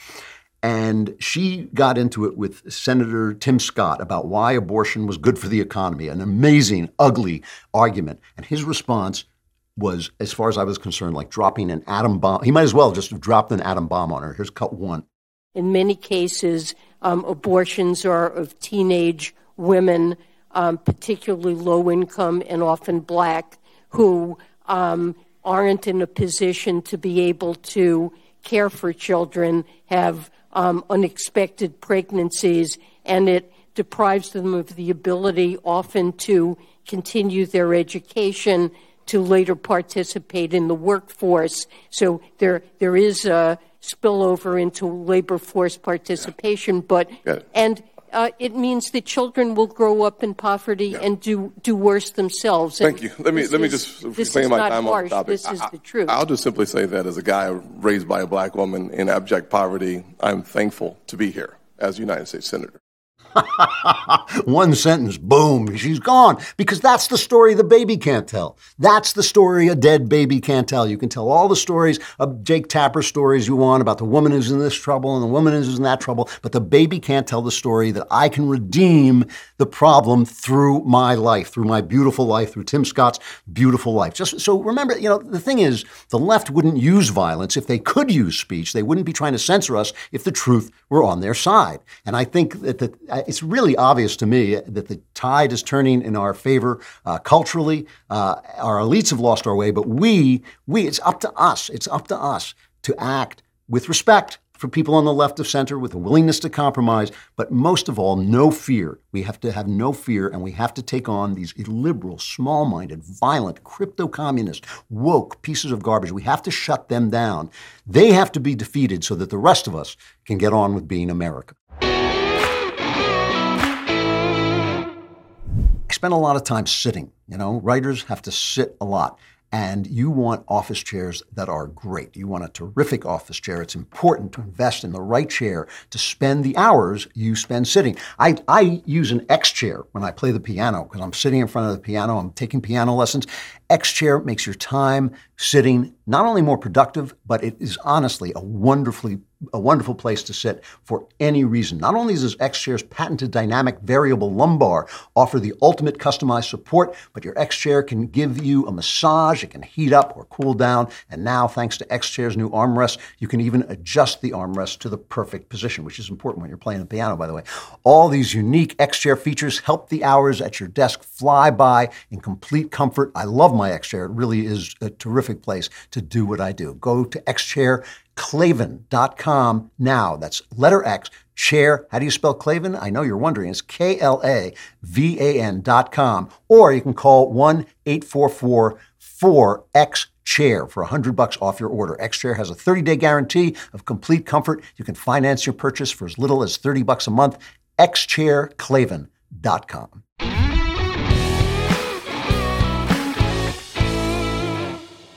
And she got into it with Senator Tim Scott about why abortion was good for the economy, an amazing, ugly argument. And his response was, as far as I was concerned, like dropping an atom bomb. He might as well just have dropped an atom bomb on her. Here's cut one. In many cases, um, abortions are of teenage women, um, particularly low income and often black, who um, aren't in a position to be able to care for children, have um, unexpected pregnancies, and it deprives them of the ability often to continue their education to later participate in the workforce. So there there is a spillover into labor force participation, but and uh, it means that children will grow up in poverty yeah. and do do worse themselves. Thank and you. Let me let me just reclaim my time harsh. on the topic. This is I, the truth. I'll just simply say that as a guy raised by a black woman in abject poverty, I'm thankful to be here as United States Senator. One sentence, boom, she's gone. Because that's the story the baby can't tell. That's the story a dead baby can't tell. You can tell all the stories of Jake Tapper stories you want about the woman who's in this trouble and the woman who's in that trouble, but the baby can't tell the story that I can redeem the problem through my life, through my beautiful life, through Tim Scott's beautiful life. Just so remember, you know, the thing is, the left wouldn't use violence if they could use speech. They wouldn't be trying to censor us if the truth were on their side. And I think that the, it's really obvious to me that the tide is turning in our favor uh, culturally. Uh, our elites have lost our way, but we, we, it's up to us. It's up to us to act with respect for people on the left of center, with a willingness to compromise, but most of all, no fear. We have to have no fear, and we have to take on these illiberal, small minded, violent, crypto communist, woke pieces of garbage. We have to shut them down. They have to be defeated so that the rest of us can get on with being America. Spend a lot of time sitting. You know, writers have to sit a lot. and you want office chairs that are great. You want a terrific office chair. It's important to invest in the right chair to spend the hours you spend sitting. I, I use an X chair when I play the piano because I'm sitting in front of the piano, I'm taking piano lessons. X chair makes your time sitting not only more productive, but it is honestly a wonderfully a wonderful place to sit for any reason. Not only does X Chair's patented dynamic variable lumbar offer the ultimate customized support, but your X Chair can give you a massage, it can heat up or cool down, and now thanks to X Chair's new armrest, you can even adjust the armrest to the perfect position, which is important when you're playing the piano, by the way. All these unique X Chair features help the hours at your desk fly by in complete comfort. I love my X Chair. It really is a terrific place to do what I do. Go to xchairklavan.com now. That's letter X, chair. How do you spell Klavan? I know you're wondering. It's K L A V A N.com. Or you can call 1 844 4X chair for 100 bucks off your order. X Chair has a 30-day guarantee of complete comfort. You can finance your purchase for as little as 30 bucks a month. xchairklavan.com.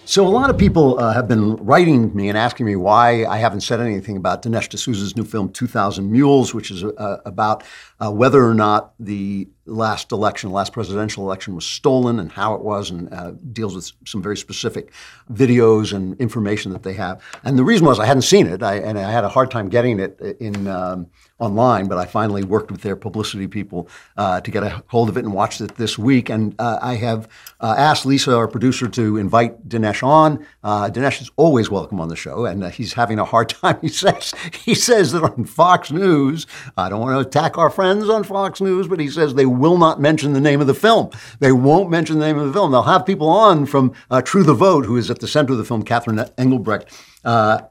So a lot of people uh, have been writing me and asking me why I haven't said anything about Dinesh D'Souza's new film 2000 Mules, which is uh, about uh, whether or not the last election, the last presidential election, was stolen and how it was, and uh, deals with some very specific videos and information that they have. And the reason was I hadn't seen it, I, and I had a hard time getting it in um, online, but I finally worked with their publicity people uh, to get a hold of it and watched it this week. And uh, I have uh, asked Lisa, our producer, to invite Dinesh on. Uh, Dinesh is always welcome on the show, and uh, he's having a hard time. He says he says that on Fox News, I don't want to attack our friends on Fox News, but he says they will not mention the name of the film. They won't mention the name of the film. They'll have people on from uh, True the Vote, who is at the center of the film, Catherine Engelbrecht. Uh,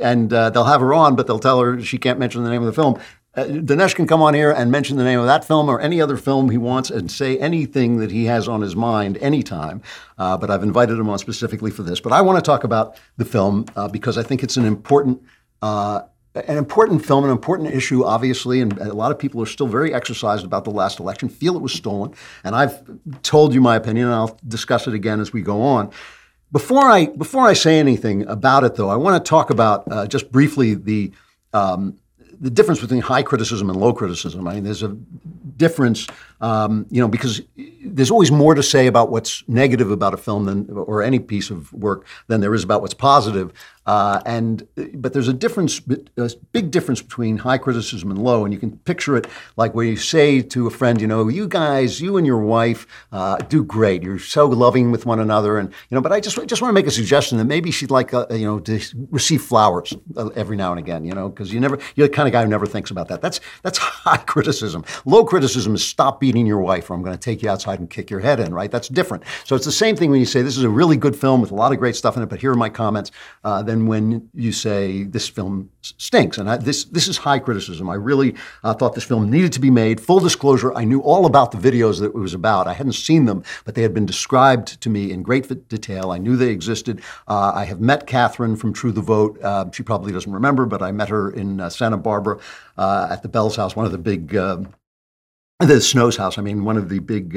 and uh, they'll have her on, but they'll tell her she can't mention the name of the film. Uh, Dinesh can come on here and mention the name of that film or any other film he wants and say anything that he has on his mind anytime. Uh, but I've invited him on specifically for this. But I want to talk about the film uh, because I think it's an important uh, an important film, an important issue, obviously, and a lot of people are still very exercised about the last election, feel it was stolen. And I've told you my opinion, and I'll discuss it again as we go on. Before I before I say anything about it, though, I want to talk about uh, just briefly the um, the difference between high criticism and low criticism. I mean, there's a difference, um, you know, because there's always more to say about what's negative about a film than, or any piece of work than there is about what's positive. Uh, and but there's a difference, a big difference between high criticism and low, and you can picture it like where you say to a friend, you know, you guys, you and your wife uh, do great. You're so loving with one another, and you know. But I just just want to make a suggestion that maybe she'd like, uh, you know, to receive flowers uh, every now and again, you know, because you never you're the kind of guy who never thinks about that. That's that's high criticism. Low criticism is stop beating your wife, or I'm going to take you outside and kick your head in. Right? That's different. So it's the same thing when you say this is a really good film with a lot of great stuff in it, but here are my comments. Uh, then when you say this film stinks, and I, this this is high criticism. I really uh, thought this film needed to be made. Full disclosure: I knew all about the videos that it was about. I hadn't seen them, but they had been described to me in great detail. I knew they existed. Uh, I have met Catherine from True the Vote. Uh, she probably doesn't remember, but I met her in uh, Santa Barbara uh, at the Bell's house, one of the big. Uh, the Snow's house. I mean, one of the big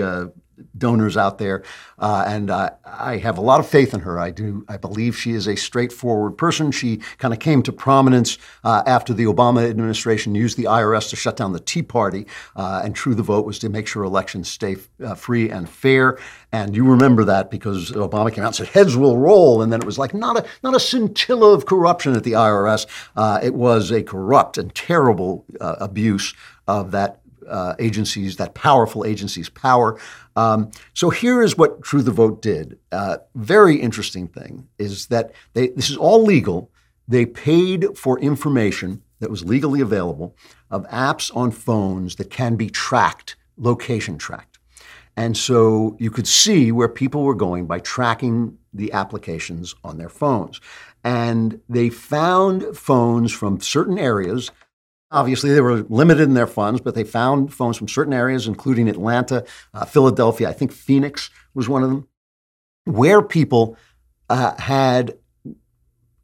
donors out there, uh, and uh, I have a lot of faith in her. I do. I believe she is a straightforward person. She kind of came to prominence uh, after the Obama administration used the IRS to shut down the Tea Party, uh, and True the Vote was to make sure elections stay uh, free and fair. And you remember that because Obama came out and said heads will roll, and then it was like not a not a scintilla of corruption at the IRS. Uh, it was a corrupt and terrible abuse of that uh, agencies, that powerful agency's power. Um, so here is what True the Vote did. Uh, very interesting thing is that they, this is all legal. They paid for information that was legally available of apps on phones that can be tracked, location tracked. And so you could see where people were going by tracking the applications on their phones. And they found phones from certain areas Obviously, they were limited in their funds, but they found phones from certain areas, including Atlanta, uh, Philadelphia, I think Phoenix was one of them, where people uh, had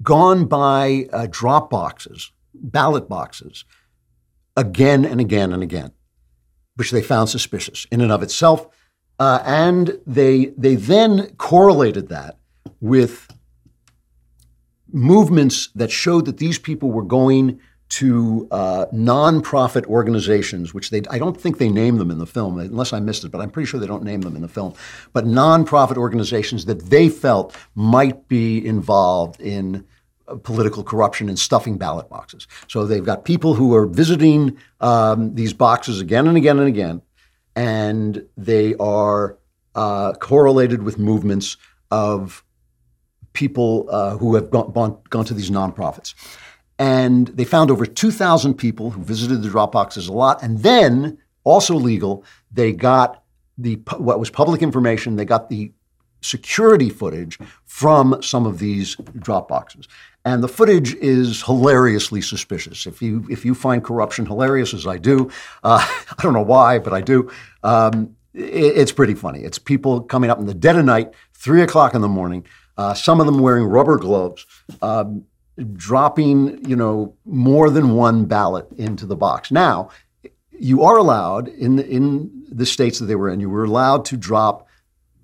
gone by uh, drop boxes, ballot boxes, again and again and again, which they found suspicious in and of itself. Uh, and they, they then correlated that with movements that showed that these people were going to uh, nonprofit organizations, which they I don't think they name them in the film, unless I missed it, but I'm pretty sure they don't name them in the film. But nonprofit organizations that they felt might be involved in uh, political corruption and stuffing ballot boxes. So they've got people who are visiting um, these boxes again and again and again, and they are uh, correlated with movements of people uh, who have gone, gone, gone to these nonprofits. And they found over 2,000 people who visited the drop boxes a lot. And then, also legal, they got the what was public information. They got the security footage from some of these drop boxes. And the footage is hilariously suspicious. If you if you find corruption hilarious as I do, uh, I don't know why, but I do. Um, it, it's pretty funny. It's people coming up in the dead of night, three o'clock in the morning. Uh, some of them wearing rubber gloves. Um, dropping, you know, more than one ballot into the box. Now, you are allowed in the, in the states that they were in, you were allowed to drop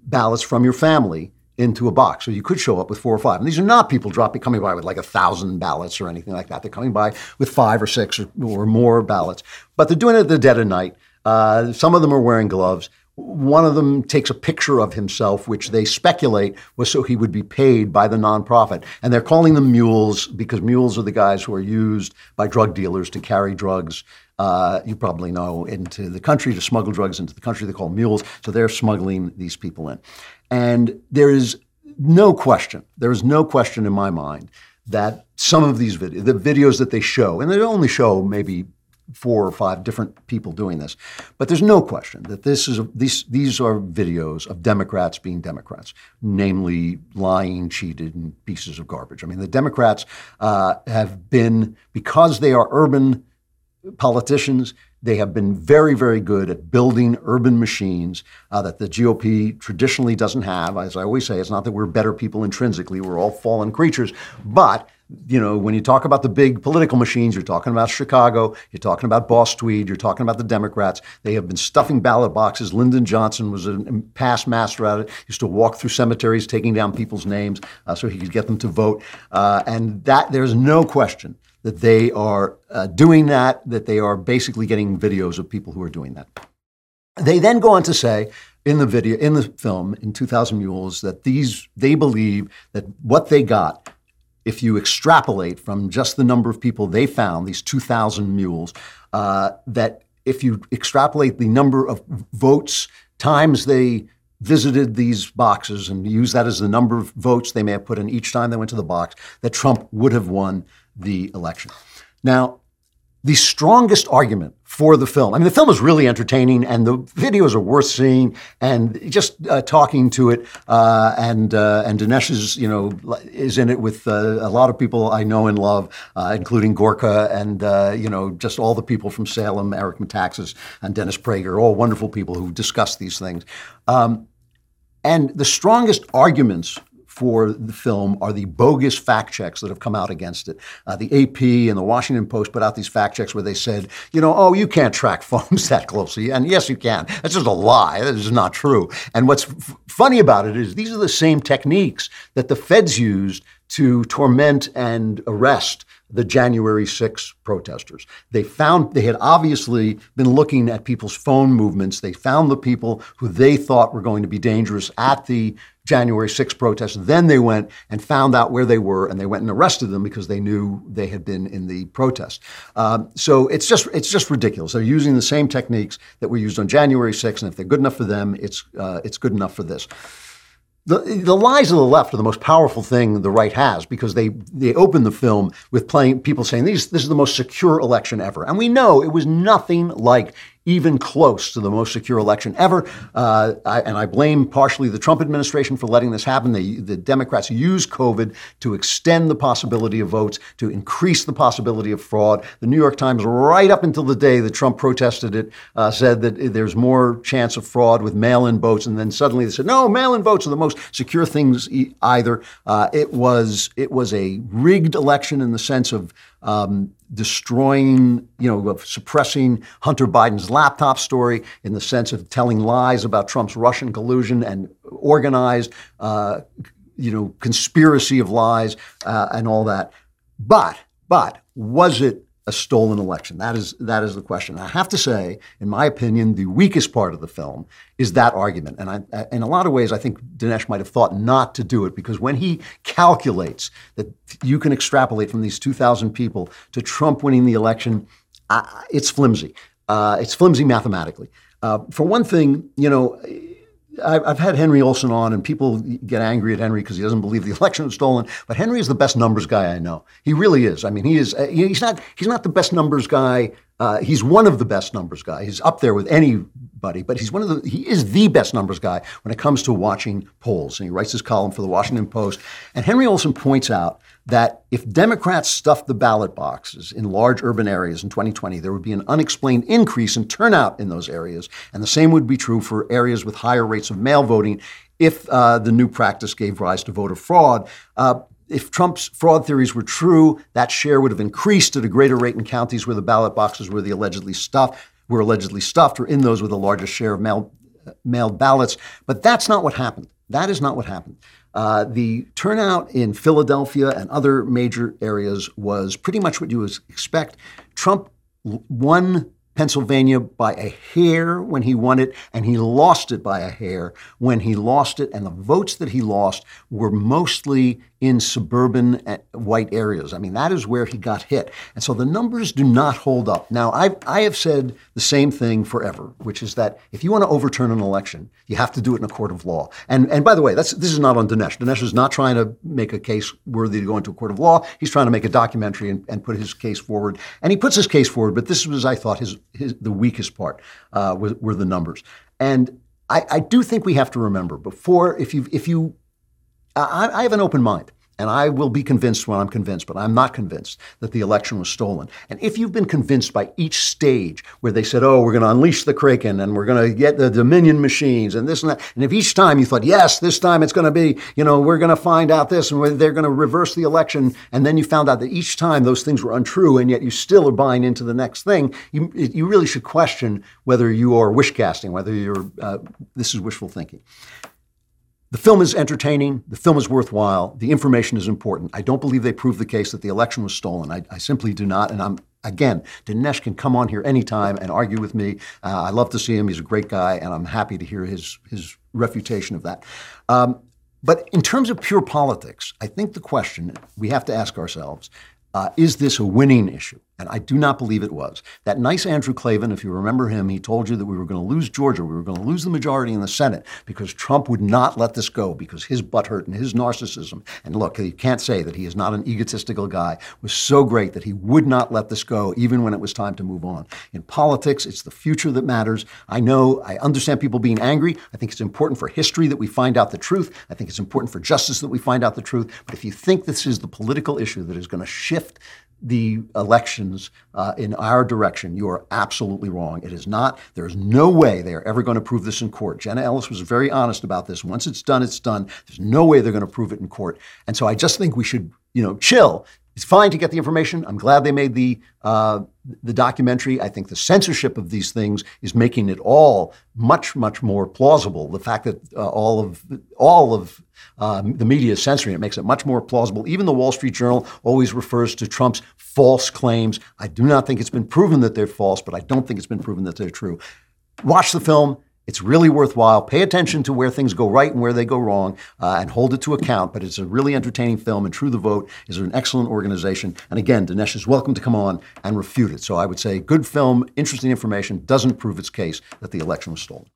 ballots from your family into a box. So you could show up with four or five. And these are not people dropping coming by with like a thousand ballots or anything like that. They're coming by with five or six or, or more ballots. But they're doing it at the dead of night. Uh, some of them are wearing gloves. One of them takes a picture of himself, which they speculate was so he would be paid by the nonprofit. And they're calling them mules because mules are the guys who are used by drug dealers to carry drugs. Uh, you probably know into the country to smuggle drugs into the country. They call mules. So they're smuggling these people in. And there is no question, there is no question in my mind that some of these videos, the videos that they show, and they only show maybe four or five different people doing this. But there's no question that this is a, these these are videos of Democrats being Democrats, namely lying, cheated, and pieces of garbage. I mean, the Democrats uh, have been because they are urban politicians. They have been very, very good at building urban machines uh, that the GOP traditionally doesn't have. As I always say, it's not that we're better people intrinsically, we're all fallen creatures, but you know, when you talk about the big political machines, you're talking about Chicago, you're talking about Boss Tweed, you're talking about the Democrats. They have been stuffing ballot boxes. Lyndon Johnson was a past master at it. He used to walk through cemeteries, taking down people's names uh, so he could get them to vote. Uh, and that there's no question that they are uh, doing that. That they are basically getting videos of people who are doing that. They then go on to say in the video, in the film, in 2000 Mules, that these they believe that what they got if you extrapolate from just the number of people they found, these 2,000 mules, uh, that if you extrapolate the number of votes times they visited these boxes and use that as the number of votes they may have put in each time they went to the box, that Trump would have won the election. Now, the strongest argument for the film. I mean, the film is really entertaining, and the videos are worth seeing. And just uh, talking to it, uh, and uh, and Dinesh is you know is in it with uh, a lot of people I know and love, uh, including Gorka, and uh, you know just all the people from Salem, Eric Metaxas, and Dennis Prager, all wonderful people who discuss these things. Um, and the strongest arguments for the film are the bogus fact checks that have come out against it. Uh, the AP and the Washington Post put out these fact checks where they said, you know, oh, you can't track phones that closely. And yes, you can. That's just a lie. That is not true. And what's f- funny about it is these are the same techniques that the feds used to torment and arrest the January 6 protesters. They found they had obviously been looking at people's phone movements. They found the people who they thought were going to be dangerous at the January 6 protest. Then they went and found out where they were, and they went and arrested them because they knew they had been in the protest. Um, so it's just it's just ridiculous. They're using the same techniques that were used on January 6, and if they're good enough for them, it's uh, it's good enough for this. The, the lies of the left are the most powerful thing the right has because they, they open the film with playing people saying these this is the most secure election ever. And we know it was nothing like even close to the most secure election ever. Uh, I, and I blame partially the Trump administration for letting this happen. They, the Democrats used COVID to extend the possibility of votes, to increase the possibility of fraud. The New York Times, right up until the day that Trump protested it, uh, said that there's more chance of fraud with mail in votes. And then suddenly they said, no, mail in votes are the most secure things either. Uh, it, was, it was a rigged election in the sense of um, destroying, you know, suppressing Hunter Biden's laptop story in the sense of telling lies about Trump's Russian collusion and organized uh, you know, conspiracy of lies uh, and all that. But, but was it a stolen election? That is that is the question. I have to say, in my opinion, the weakest part of the film is that argument. And I, in a lot of ways, I think Dinesh might have thought not to do it because when he calculates that you can extrapolate from these 2,000 people to Trump winning the election, uh, it's flimsy. Uh, it's flimsy mathematically. Uh, for one thing, you know, I've had Henry Olsen on, and people get angry at Henry because he doesn't believe the election was stolen. But Henry is the best numbers guy I know. He really is. I mean, he is. Uh, he's not. He's not the best numbers guy. Uh, he's one of the best numbers guys. He's up there with anybody. But he's one of the. He is the best numbers guy when it comes to watching polls. And he writes his column for the Washington Post. And Henry Olsen points out that if Democrats stuffed the ballot boxes in large urban areas in 2020, there would be an unexplained increase in turnout in those areas. And the same would be true for areas with higher rates of mail voting if uh, the new practice gave rise to voter fraud. Uh, if Trump's fraud theories were true, that share would have increased at a greater rate in counties where the ballot boxes were the allegedly stuffed, were allegedly stuffed, or in those with the largest share of mail, uh, mailed ballots. But that's not what happened. That is not what happened. Uh, the turnout in Philadelphia and other major areas was pretty much what you would expect. Trump won Pennsylvania by a hair when he won it, and he lost it by a hair when he lost it. And the votes that he lost were mostly in suburban uh, white areas. I mean, that is where he got hit. And so the numbers do not hold up. Now, I've, I have said the same thing forever, which is that if you want to overturn an election, you have to do it in a court of law. And, and by the way, that's, this is not on Dinesh. Dinesh is not trying to make a case worthy to go into a court of law. He's trying to make a documentary and, and put his case forward. And he puts his case forward, but this was, I thought, his, his the weakest part uh, were, were the numbers. And I, I do think we have to remember before, if you, if you I, I have an open mind. And I will be convinced when I'm convinced, but I'm not convinced that the election was stolen. And if you've been convinced by each stage where they said, oh, we're going to unleash the Kraken and we're going to get the Dominion machines and this and that, and if each time you thought, yes, this time it's going to be, you know, we're going to find out this and they're going to reverse the election, and then you found out that each time those things were untrue and yet you still are buying into the next thing, you, you really should question whether you are wish casting, whether you're, uh, this is wishful thinking. The film is entertaining. The film is worthwhile. The information is important. I don't believe they proved the case that the election was stolen. I, I simply do not. And I'm again, Dinesh can come on here anytime and argue with me. Uh, I love to see him. He's a great guy, and I'm happy to hear his his refutation of that. Um, but in terms of pure politics, I think the question we have to ask ourselves uh, is this a winning issue? And I do not believe it was. That nice Andrew Klavan, if you remember him, he told you that we were going to lose Georgia. We were going to lose the majority in the Senate because Trump would not let this go because his butt hurt and his narcissism. And look, you can't say that he is not an egotistical guy. was so great that he would not let this go even when it was time to move on. In politics, it's the future that matters. I know, I understand people being angry. I think it's important for history that we find out the truth. I think it's important for justice that we find out the truth. But if you think this is the political issue that is going to shift the elections uh, in our direction, you are absolutely wrong. It is not. There's no way they are ever going to prove this in court. Jenna Ellis was very honest about this. Once it's done, it's done. There's no way they're going to prove it in court. And so I just think we should, you know, chill it's fine to get the information. I'm glad they made the uh, the documentary. I think the censorship of these things is making it all much much more plausible. The fact that uh, all of all of uh, the media is censoring it makes it much more plausible. Even the Wall Street Journal always refers to Trump's false claims. I do not think it's been proven that they're false, but I don't think it's been proven that they're true. Watch the film. It's really worthwhile. Pay attention to where things go right and where they go wrong uh, and hold it to account. But it's a really entertaining film, and True the Vote is an excellent organization. And again, Dinesh is welcome to come on and refute it. So I would say good film, interesting information, doesn't prove its case that the election was stolen.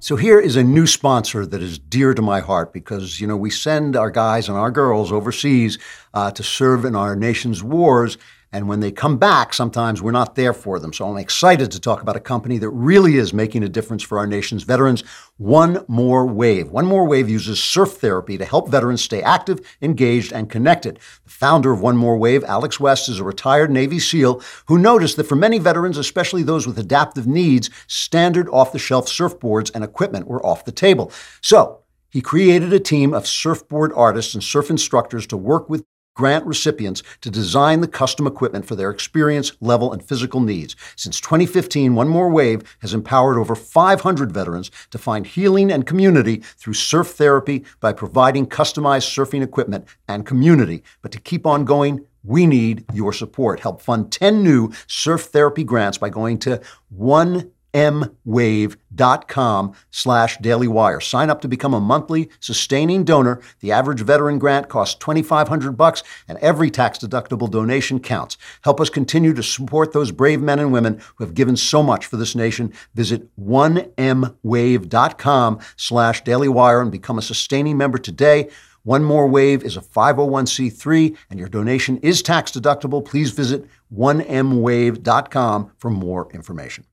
So here is a new sponsor that is dear to my heart because you know we send our guys and our girls overseas uh, to serve in our nation's wars, and when they come back, sometimes we're not there for them. So I'm excited to talk about a company that really is making a difference for our nation's veterans. One More Wave. One More Wave uses surf therapy to help veterans stay active, engaged, and connected. The founder of One More Wave, Alex West, is a retired Navy SEAL who noticed that for many veterans, especially those with adaptive needs, standard off the shelf surfboards and equipment were off the table. So he created a team of surfboard artists and surf instructors to work with grant recipients to design the custom equipment for their experience, level, and physical needs. Since 2015, One More Wave has empowered over 500 veterans to find healing and community through surf therapy by providing customized surfing equipment and community. But to keep on going, we need your support. Help fund 10 new surf therapy grants by going to one mwave.com slash dailywire. Sign up to become a monthly sustaining donor. The average veteran grant costs 2500 bucks and every tax-deductible donation counts. Help us continue to support those brave men and women who have given so much for this nation. Visit 1mwave.com slash dailywire and become a sustaining member today. One More Wave is a 501c3 and your donation is tax deductible. Please visit 1mwave.com for more information.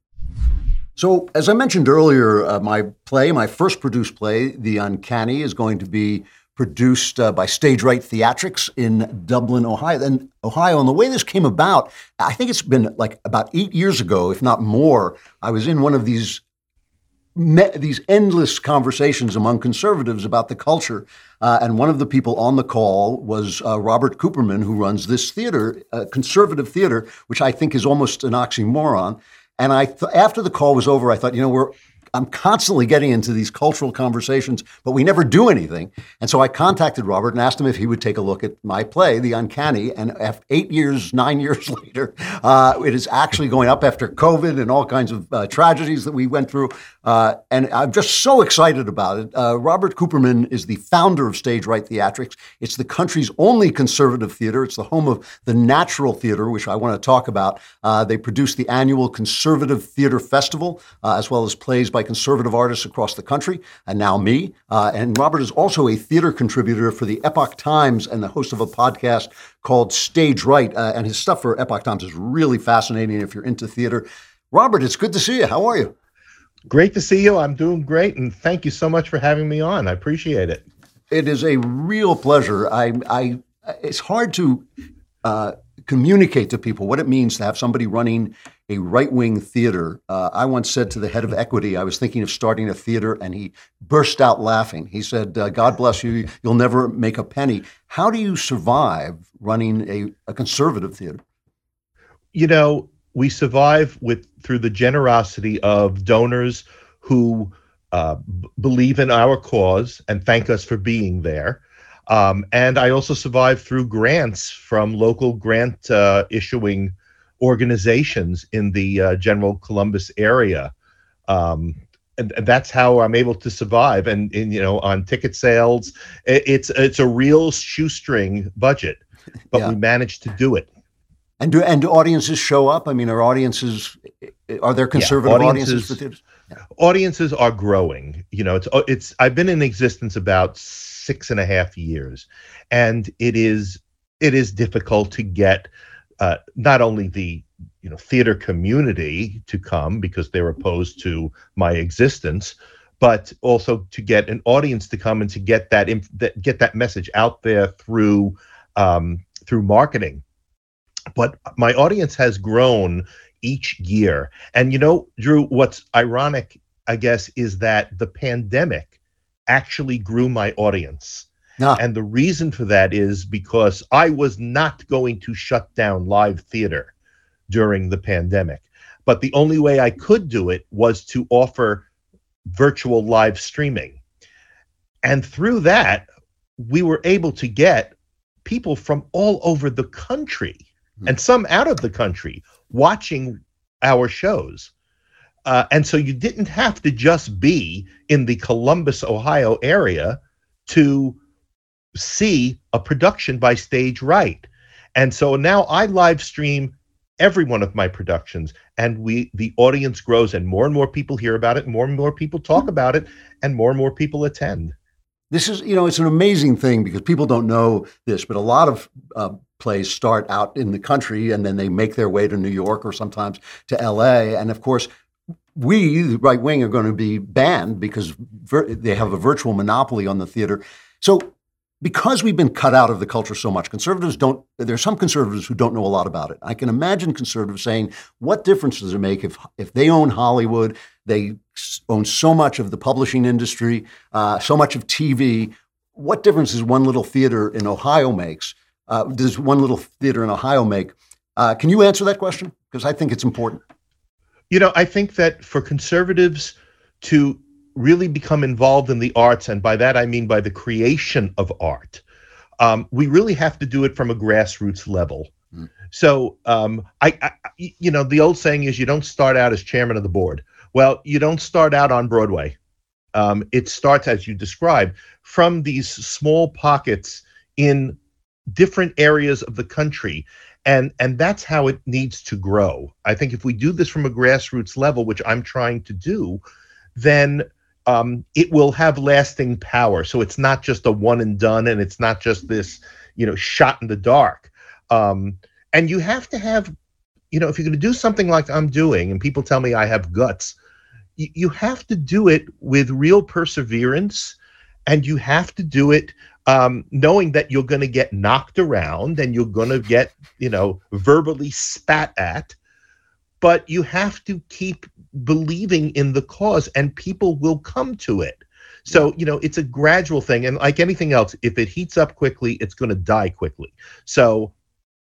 So, as I mentioned earlier, uh, my play, my first produced play, The Uncanny, is going to be produced uh, by Stage Right Theatrics in Dublin, Ohio. And Ohio, and the way this came about, I think it's been like about eight years ago, if not more. I was in one of these these endless conversations among conservatives about the culture, uh, and one of the people on the call was uh, Robert Cooperman, who runs this theater, uh, conservative theater, which I think is almost an oxymoron. And I, th- after the call was over, I thought, you know, we're I'm constantly getting into these cultural conversations, but we never do anything. And so I contacted Robert and asked him if he would take a look at my play, The Uncanny. And eight years, nine years later, uh, it is actually going up after COVID and all kinds of uh, tragedies that we went through. Uh, and I'm just so excited about it. Uh, Robert Cooperman is the founder of Stage Right Theatrics. It's the country's only conservative theater. It's the home of the Natural Theater, which I want to talk about. Uh, they produce the annual Conservative Theater Festival, uh, as well as plays by conservative artists across the country, and now me. Uh, and Robert is also a theater contributor for the Epoch Times and the host of a podcast called Stage Right. Uh, and his stuff for Epoch Times is really fascinating if you're into theater. Robert, it's good to see you. How are you? Great to see you. I'm doing great, and thank you so much for having me on. I appreciate it. It is a real pleasure. I, I it's hard to uh, communicate to people what it means to have somebody running a right wing theater. Uh, I once said to the head of equity, I was thinking of starting a theater, and he burst out laughing. He said, uh, God bless you, you'll never make a penny. How do you survive running a, a conservative theater? You know, we survive with through the generosity of donors who uh, b- believe in our cause and thank us for being there. Um, and I also survive through grants from local grant uh, issuing organizations in the uh, general Columbus area. Um, and, and that's how I'm able to survive. And, and, you know, on ticket sales, it, it's it's a real shoestring budget, but Yeah. we managed to do it. And do and do audiences show up? I mean, are audiences are there conservative audiences audiences- theaters? audiences are growing you know it's it's i've been in existence about six and a half years and it is it is difficult to get uh, not only the you know theater community to come because they're opposed to my existence but also to get an audience to come and to get that, inf- that get that message out there through um, through marketing but my audience has grown each year. And you know, Drew, what's ironic, I guess, is that the pandemic actually grew my audience. Ah. And the reason for that is because I was not going to shut down live theater during the pandemic. But the only way I could do it was to offer virtual live streaming. And through that, we were able to get people from all over the country and some out of the country watching our shows. Uh, and so you didn't have to just be in the Columbus, Ohio area to see a production by Stage Right. And so now I live stream every one of my productions and we the audience grows and more and more people hear about it, more and more people talk about it, and more and more people attend. This is, you know, it's an amazing thing because people don't know this, but a lot of uh, plays start out in the country and then they make their way to New York or sometimes to LA. And of course, we, the right wing, are going to be banned because vir- they have a virtual monopoly on the theater. So, because we've been cut out of the culture so much, conservatives don't, there's some conservatives who don't know a lot about it. I can imagine conservatives saying, what difference does it make if, if they own Hollywood, they own so much of the publishing industry, uh, so much of TV? What difference does one little theater in Ohio makes? uh, does one little theater in Ohio make? Uh, can you answer that question? Because I think it's important. You know, I think that for conservatives to really become involved in the arts, and by that I mean by the creation of art, um, we really have to do it from a grassroots level. Mm. So, um, I, I, you know, the old saying is you don't start out as chairman of the board. Well, you don't start out on Broadway. Um, it starts, as you described, from these small pockets in different areas of the country and and that's how it needs to grow. I think if we do this from a grassroots level which i'm trying to do then um, it will have lasting power. So it's not just a one and done and it's not just this you know shot in the dark. Um, and you have to have you know if you're going to do something like i'm doing and people tell me i have guts you, you have to do it with real perseverance and you have to do it um, knowing that you're going to get knocked around and you're going to get, you know, verbally spat at, but you have to keep believing in the cause and people will come to it. So, you know, it's a gradual thing. And like anything else, if it heats up quickly, it's going to die quickly. So,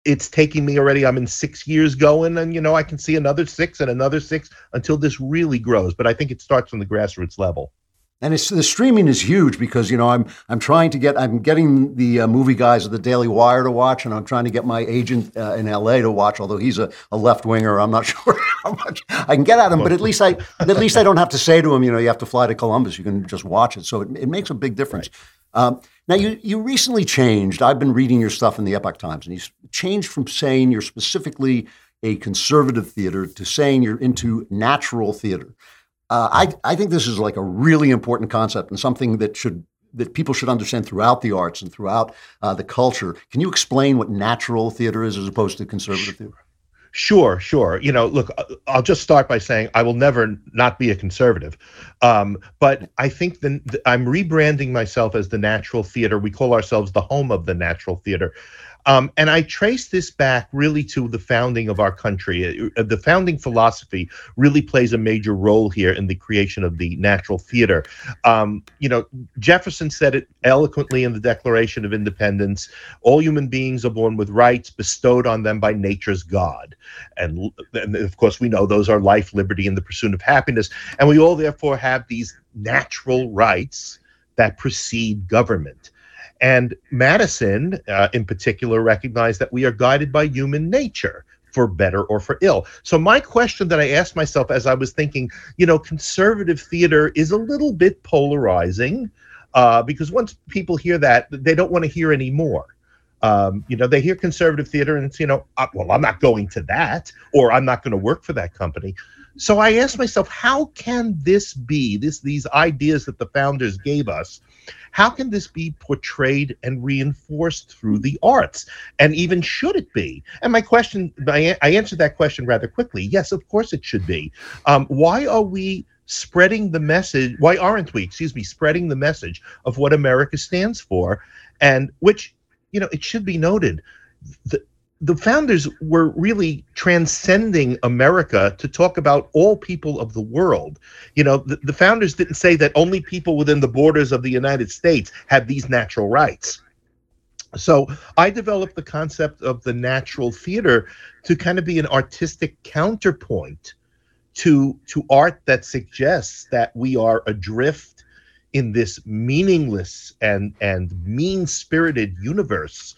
it's taking me already, I'm in six years going, and, you know, I can see another six and another six until this really grows. But I think it starts from the grassroots level and it's the streaming is huge because you know I'm I'm trying to get I'm getting the uh, movie guys of the Daily Wire to watch, and I'm trying to get my agent uh, in L.A. to watch. Although he's a, a left winger, I'm not sure how much I can get at him. But at least I at least I don't have to say to him, you know, you have to fly to Columbus. You can just watch it. So it, it makes a big difference. Right. Um, now you you recently changed. I've been reading your stuff in the Epoch Times, and you changed from saying you're specifically a conservative theater to saying you're into natural theater. Uh, I, I think this is like a really important concept and something that should that people should understand throughout the arts and throughout uh, the culture. Can you explain what natural theater is as opposed to conservative theater? Sure, sure. You know, look, I'll just start by saying I will never not be a conservative, um, but I think that I'm rebranding myself as the Natural Theater. We call ourselves the home of the Natural Theater um, and I trace this back really to the founding of our country. Uh, the founding philosophy really plays a major role here in the creation of the natural theater. Um, you know, Jefferson said it eloquently in the Declaration of Independence all human beings are born with rights bestowed on them by nature's God. And, and of course, we know those are life, liberty, and the pursuit of happiness. And we all, therefore, have these natural rights that precede government. And Madison, uh, in particular, recognized that we are guided by human nature for better or for ill. So, my question that I asked myself as I was thinking, you know, conservative theater is a little bit polarizing uh, because once people hear that, they don't want to hear any more. Um, you know, they hear conservative theater and it's, you know, uh, well, I'm not going to that or I'm not going to work for that company. So I asked myself, how can this be, this these ideas that the founders gave us, how can this be portrayed and reinforced through the arts? And even should it be? And my question, I, I answered that question rather quickly. Yes, of course it should be. Um, why are we spreading the message? Why aren't we, excuse me, spreading the message of what America stands for? And which, you know, it should be noted. The founders were really transcending America to talk about all people of the world. You know, the, the, founders didn't say that only people within the borders of the United States had these natural rights. So I developed the concept of the natural theater to kind of be an artistic counterpoint to to art that suggests that we are adrift in this meaningless and and mean-spirited universe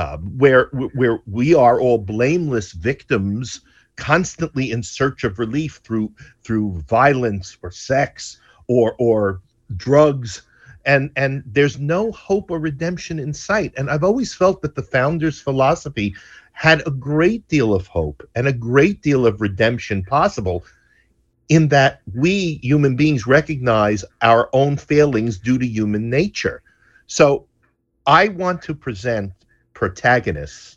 uh, where where we are all blameless victims constantly in search of relief through through violence or sex or or drugs. And and there's no hope or redemption in sight. And i've always felt that the founders philosophy had a great deal of hope and a great deal of redemption possible in that we human beings recognize our own failings due to human nature. So i want to present protagonists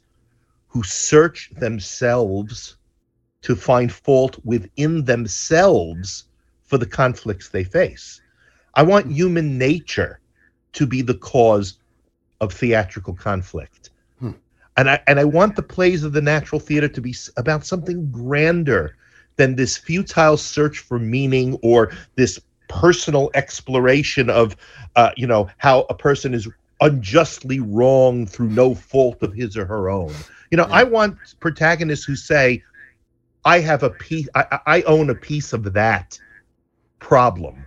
who search themselves to find fault within themselves for the conflicts they face. I want human nature to be the cause of theatrical conflict. Hmm. And I and I want the plays of the natural theater to be about something grander than this futile search for meaning or this personal exploration of uh, you know how a person is unjustly wrong through no fault of his or her own. You know, I want protagonists who say, I have a piece, I, I own a piece of that problem.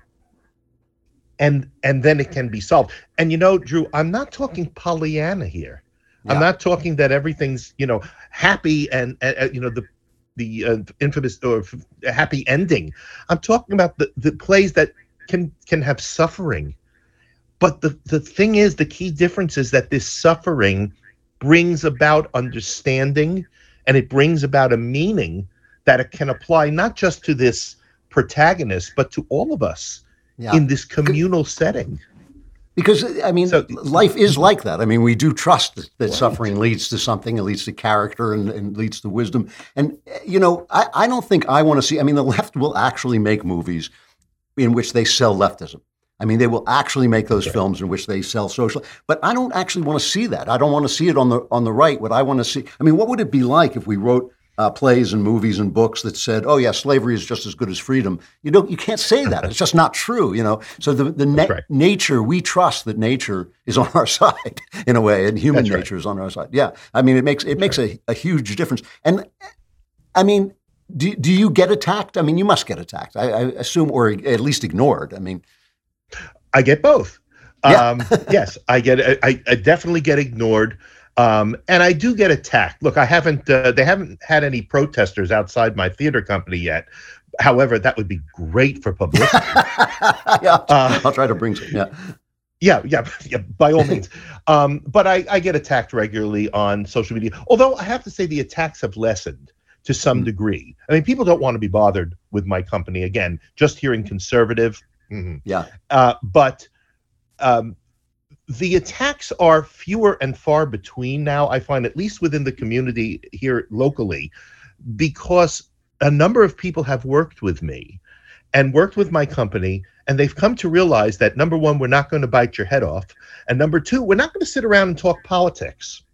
And and then it can be solved. And you know, Drew, I'm not talking Pollyanna here. I'm not talking that everything's, you know, happy and, uh, uh, you know, the the uh, infamous or f- happy ending. I'm talking about the, the plays that can can have suffering. But the, the thing is, the key difference is that this suffering brings about understanding and it brings about a meaning that it can apply not just to this protagonist, but to all of us Yeah. in this communal setting. Because I mean, So- life is like that. I mean, we do trust that, that suffering leads to something. It leads to character and, and leads to wisdom. And you know, I, I don't think I want to see. I mean, the left will actually make movies in which they sell leftism. I mean, they will actually make those films in which they sell social. But I don't actually want to see that. I don't want to see it on the on the right. What I want to see. I mean, what would it be like if we wrote uh, plays and movies and books that said, "Oh yeah, slavery is just as good as freedom." You don't. You can't say that. It's just not true. You know. So the the na- right. nature we trust that nature is on our side in a way, and human That's right. nature is on our side. Yeah. I mean, it makes it makes a, a huge difference. And I mean. Do, do you get attacked? I mean, you must get attacked. I, I assume, or at least ignored. I mean, I get both. Yeah. Um, yes, I get. I, I definitely get ignored, um, and I do get attacked. Look, I haven't. Uh, they haven't had any protesters outside my theater company yet. However, that would be great for publicity. yeah, Uh, I'll try to bring some. Yeah, yeah, yeah, yeah. By all means. Um, but I, I get attacked regularly on social media. Although I have to say the attacks have lessened to some degree. I mean, people don't want to be bothered with my company again. Just hearing conservative. Mhm. yeah, Uh, but um, the attacks are fewer and far between now, I find, at least within the community here locally, because a number of people have worked with me and worked with my company, and they've come to realize that number one, we're not going to bite your head off. And number two, we're not going to sit around and talk politics.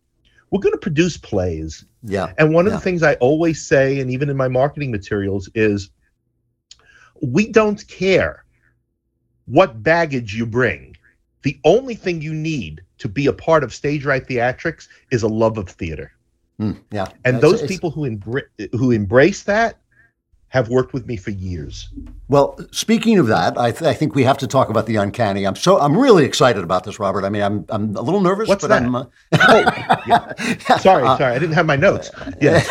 We're going to produce plays. yeah, And one of Yeah. the things I always say, and even in my marketing materials, is we don't care what baggage you bring. The only thing you need to be a part of stage right theatrics is a love of theater. Mm, yeah. And those people who embra- who embrace that have worked with me for years. Well, speaking of that, I, th- I think we have to talk about the uncanny. I'm so I'm really excited about this, Robert. I mean, I'm I'm a little nervous, What's but that? I'm. Uh, Oh, yeah. sorry, Uh, sorry, I didn't have my notes. Yeah.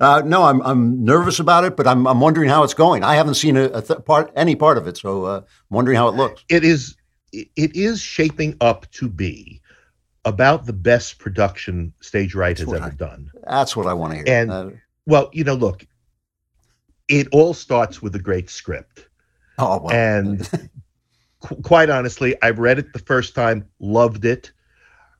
uh, no, I'm I'm nervous about it, but I'm I'm wondering how it's going. I haven't seen a, a th- part any part of it, so uh, I'm wondering how it looks. it is it is shaping up to be about the best production stage right has ever I- done. That's what I want to hear. And- Uh, Well, you know, look, it all starts with a great script. oh well, And qu- quite honestly, I read it the first time, loved it.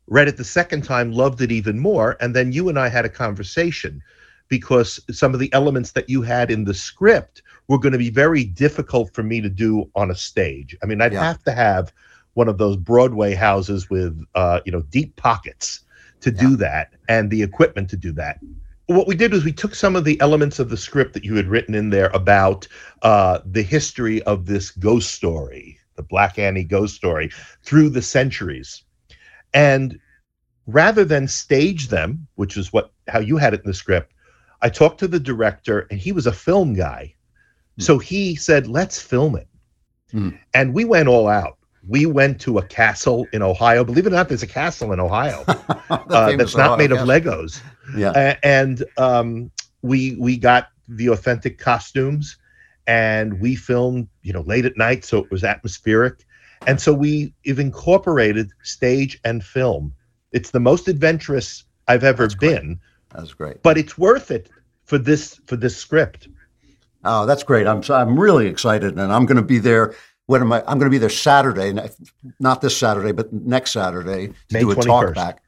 Read it the second time, loved it even more. And then you and I had a conversation because some of the elements that you had in the script were going to be very difficult for me to do on a stage. I mean, I'd Yeah. have to have one of those Broadway houses with, uh, you know, deep pockets to do that and the equipment to do that. What we did was we took some of the elements of the script that you had written in there about uh, the history of this ghost story, the Black Annie ghost story, through the centuries. And rather than stage them, which is what how you had it in the script, I talked to the director, and he was a film guy. So he said, let's film it. Hmm. And we went all out. We went to a castle in Ohio. Believe it or not, there's a castle in Ohio uh, that's not Ohio made of Legos. Yeah, and um, we we got the authentic costumes, and we filmed, you know, late at night, so it was atmospheric. And so we have incorporated stage and film. It's the most adventurous I've ever That's been, that's great. but it's worth it for this for this script. Oh, that's great. I'm I'm really excited, and I'm going to be there. When am I? I'm going to be there Saturday, not this Saturday, but next Saturday to May do a 21st. talk back.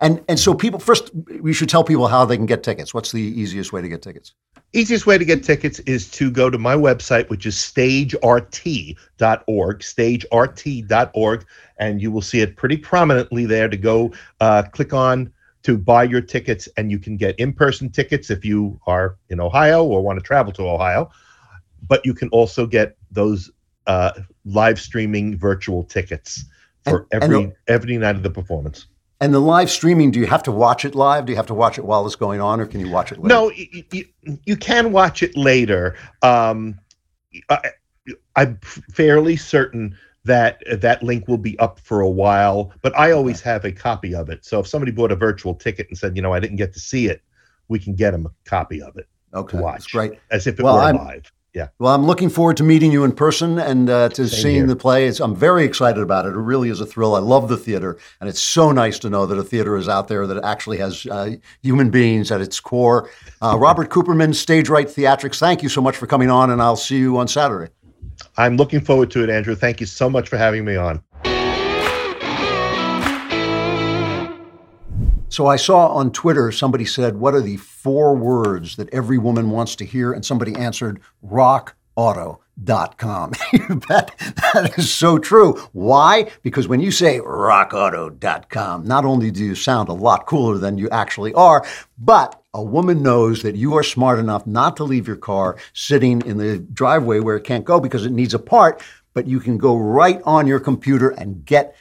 And and so people first, we should tell people how they can get tickets. What's the easiest way to get tickets? Easiest way to get tickets is to go to my website, which is stagert.org, stagert.org, and you will see it pretty prominently there to go uh, click on to buy your tickets, and you can get in person tickets if you are in Ohio or want to travel to Ohio. But you can also get those uh, live streaming virtual tickets for And- and every the- every night of the performance. And the live streaming, do you have to watch it live? Do you have to watch it while it's going on, or can you watch it later? No, you, you, you can watch it later. Um, I, I'm fairly certain that that link will be up for a while, but I always have a copy of it. So if somebody bought a virtual ticket and said, you know, I didn't get to see it, we can get them a copy of it Okay, to that's watch, great. as if it Well, were I'm- live. Yeah. Well, I'm looking forward to meeting you in person and uh, to Same seeing here. the play. It's, I'm very excited about it. It really is a thrill. I love the theater, and it's so nice to know that a theater is out there that actually has uh, human beings at its core. Uh, Robert Cooperman, Stage Right Theatrics, thank you so much for coming on, and I'll see you on Saturday. I'm looking forward to it, Andrew. Thank you so much for having me on. So I saw on Twitter somebody said, What are the four words that every woman wants to hear? And somebody answered, rockauto.com. bet that is so true. Why? Because when you say rockauto.com, not only do you sound a lot cooler than you actually are, but a woman knows that you are smart enough not to leave your car sitting in the driveway where it can't go because it needs a part, but you can go right on your computer and get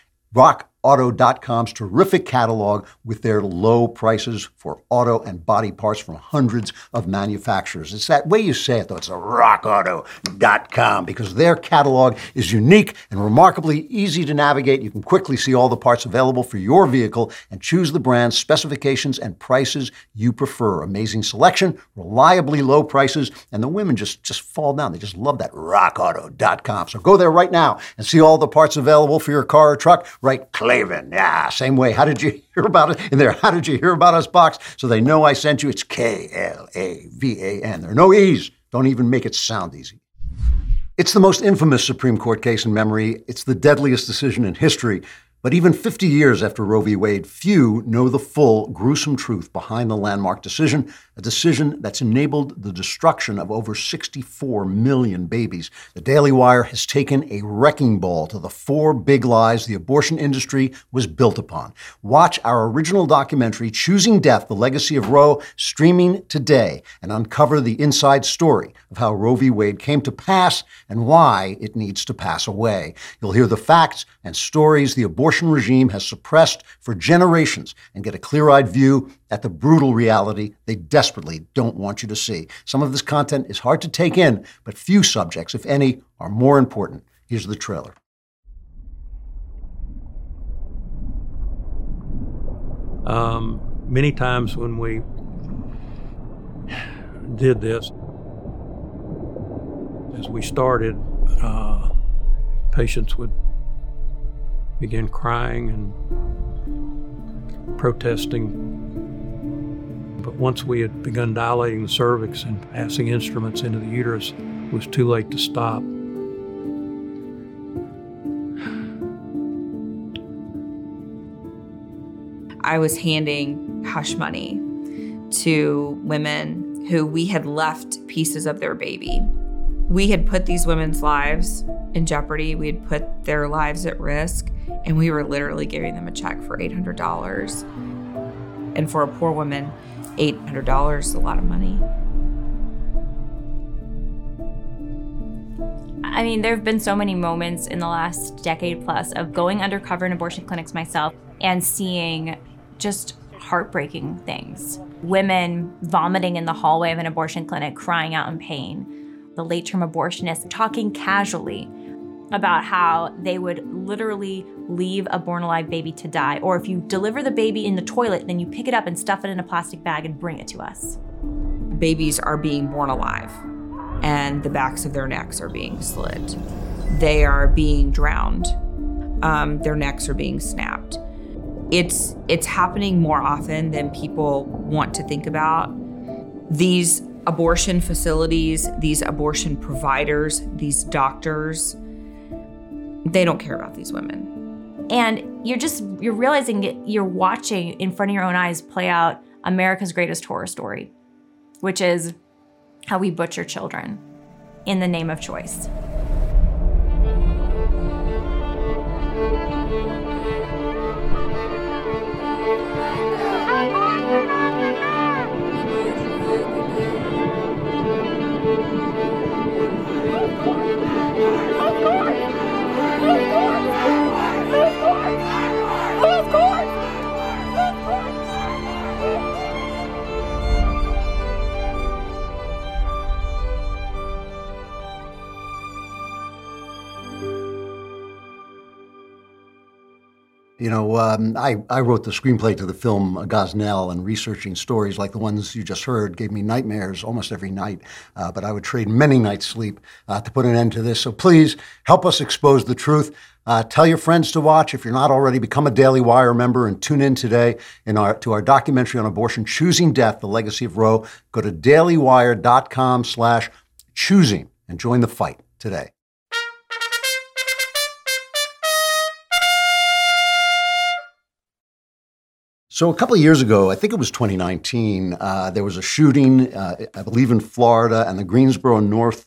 rockauto.com's terrific catalog with their low prices for auto and body parts from hundreds of manufacturers. It's that way you say it, though. It's a rockauto.com because their catalog is unique and remarkably easy to navigate. You can quickly see all the parts available for your vehicle and choose the brands, specifications, and prices you prefer. Amazing selection, reliably low prices, and the women just, just fall down. They just love that rockauto.com. So go there right now and see all the parts available for your car or truck. Right, Klavan. Yeah, same way. How did you hear about it in there? How did you hear about us box? So they know I sent you. It's K L A V A N. There are no E's. Don't even make it sound easy. It's the most infamous Supreme Court case in memory. It's the deadliest decision in history. But even 50 years after Roe v. Wade, few know the full, gruesome truth behind the landmark decision, a decision that's enabled the destruction of over 64 million babies. The Daily Wire has taken a wrecking ball to the four big lies the abortion industry was built upon. Watch our original documentary, Choosing Death The Legacy of Roe, streaming today, and uncover the inside story of how Roe v. Wade came to pass and why it needs to pass away. You'll hear the facts and stories the abortion regime has suppressed for generations and get a clear eyed view at the brutal reality they desperately don't want you to see. Some of this content is hard to take in, but few subjects, if any, are more important. Here's the trailer. Um, many times when we did this, as we started, uh, patients would begin crying and protesting. But once we had begun dilating the cervix and passing instruments into the uterus, it was too late to stop. I was handing hush money to women who we had left pieces of their baby. We had put these women's lives in jeopardy, we had put their lives at risk, and we were literally giving them a check for $800. And for a poor woman, $800 is a lot of money. I mean, there have been so many moments in the last decade plus of going undercover in abortion clinics myself and seeing just heartbreaking things. Women vomiting in the hallway of an abortion clinic, crying out in pain. The late term abortionist talking casually about how they would literally leave a born alive baby to die. Or if you deliver the baby in the toilet, then you pick it up and stuff it in a plastic bag and bring it to us. Babies are being born alive, and the backs of their necks are being slit. They are being drowned. Um, their necks are being snapped. It's it's happening more often than people want to think about. These abortion facilities, these abortion providers, these doctors, they don't care about these women. And you're just you're realizing it, you're watching in front of your own eyes play out America's greatest horror story, which is how we butcher children in the name of choice. You know, um, I, I wrote the screenplay to the film Gosnell, and researching stories like the ones you just heard gave me nightmares almost every night. Uh, but I would trade many nights' sleep uh, to put an end to this. So please help us expose the truth. Uh, tell your friends to watch. If you're not already, become a Daily Wire member and tune in today in our, to our documentary on abortion, Choosing Death, The Legacy of Roe. Go to dailywire.com slash choosing and join the fight today. So a couple of years ago, I think it was 2019, uh, there was a shooting, uh, I believe in Florida, and the Greensboro, North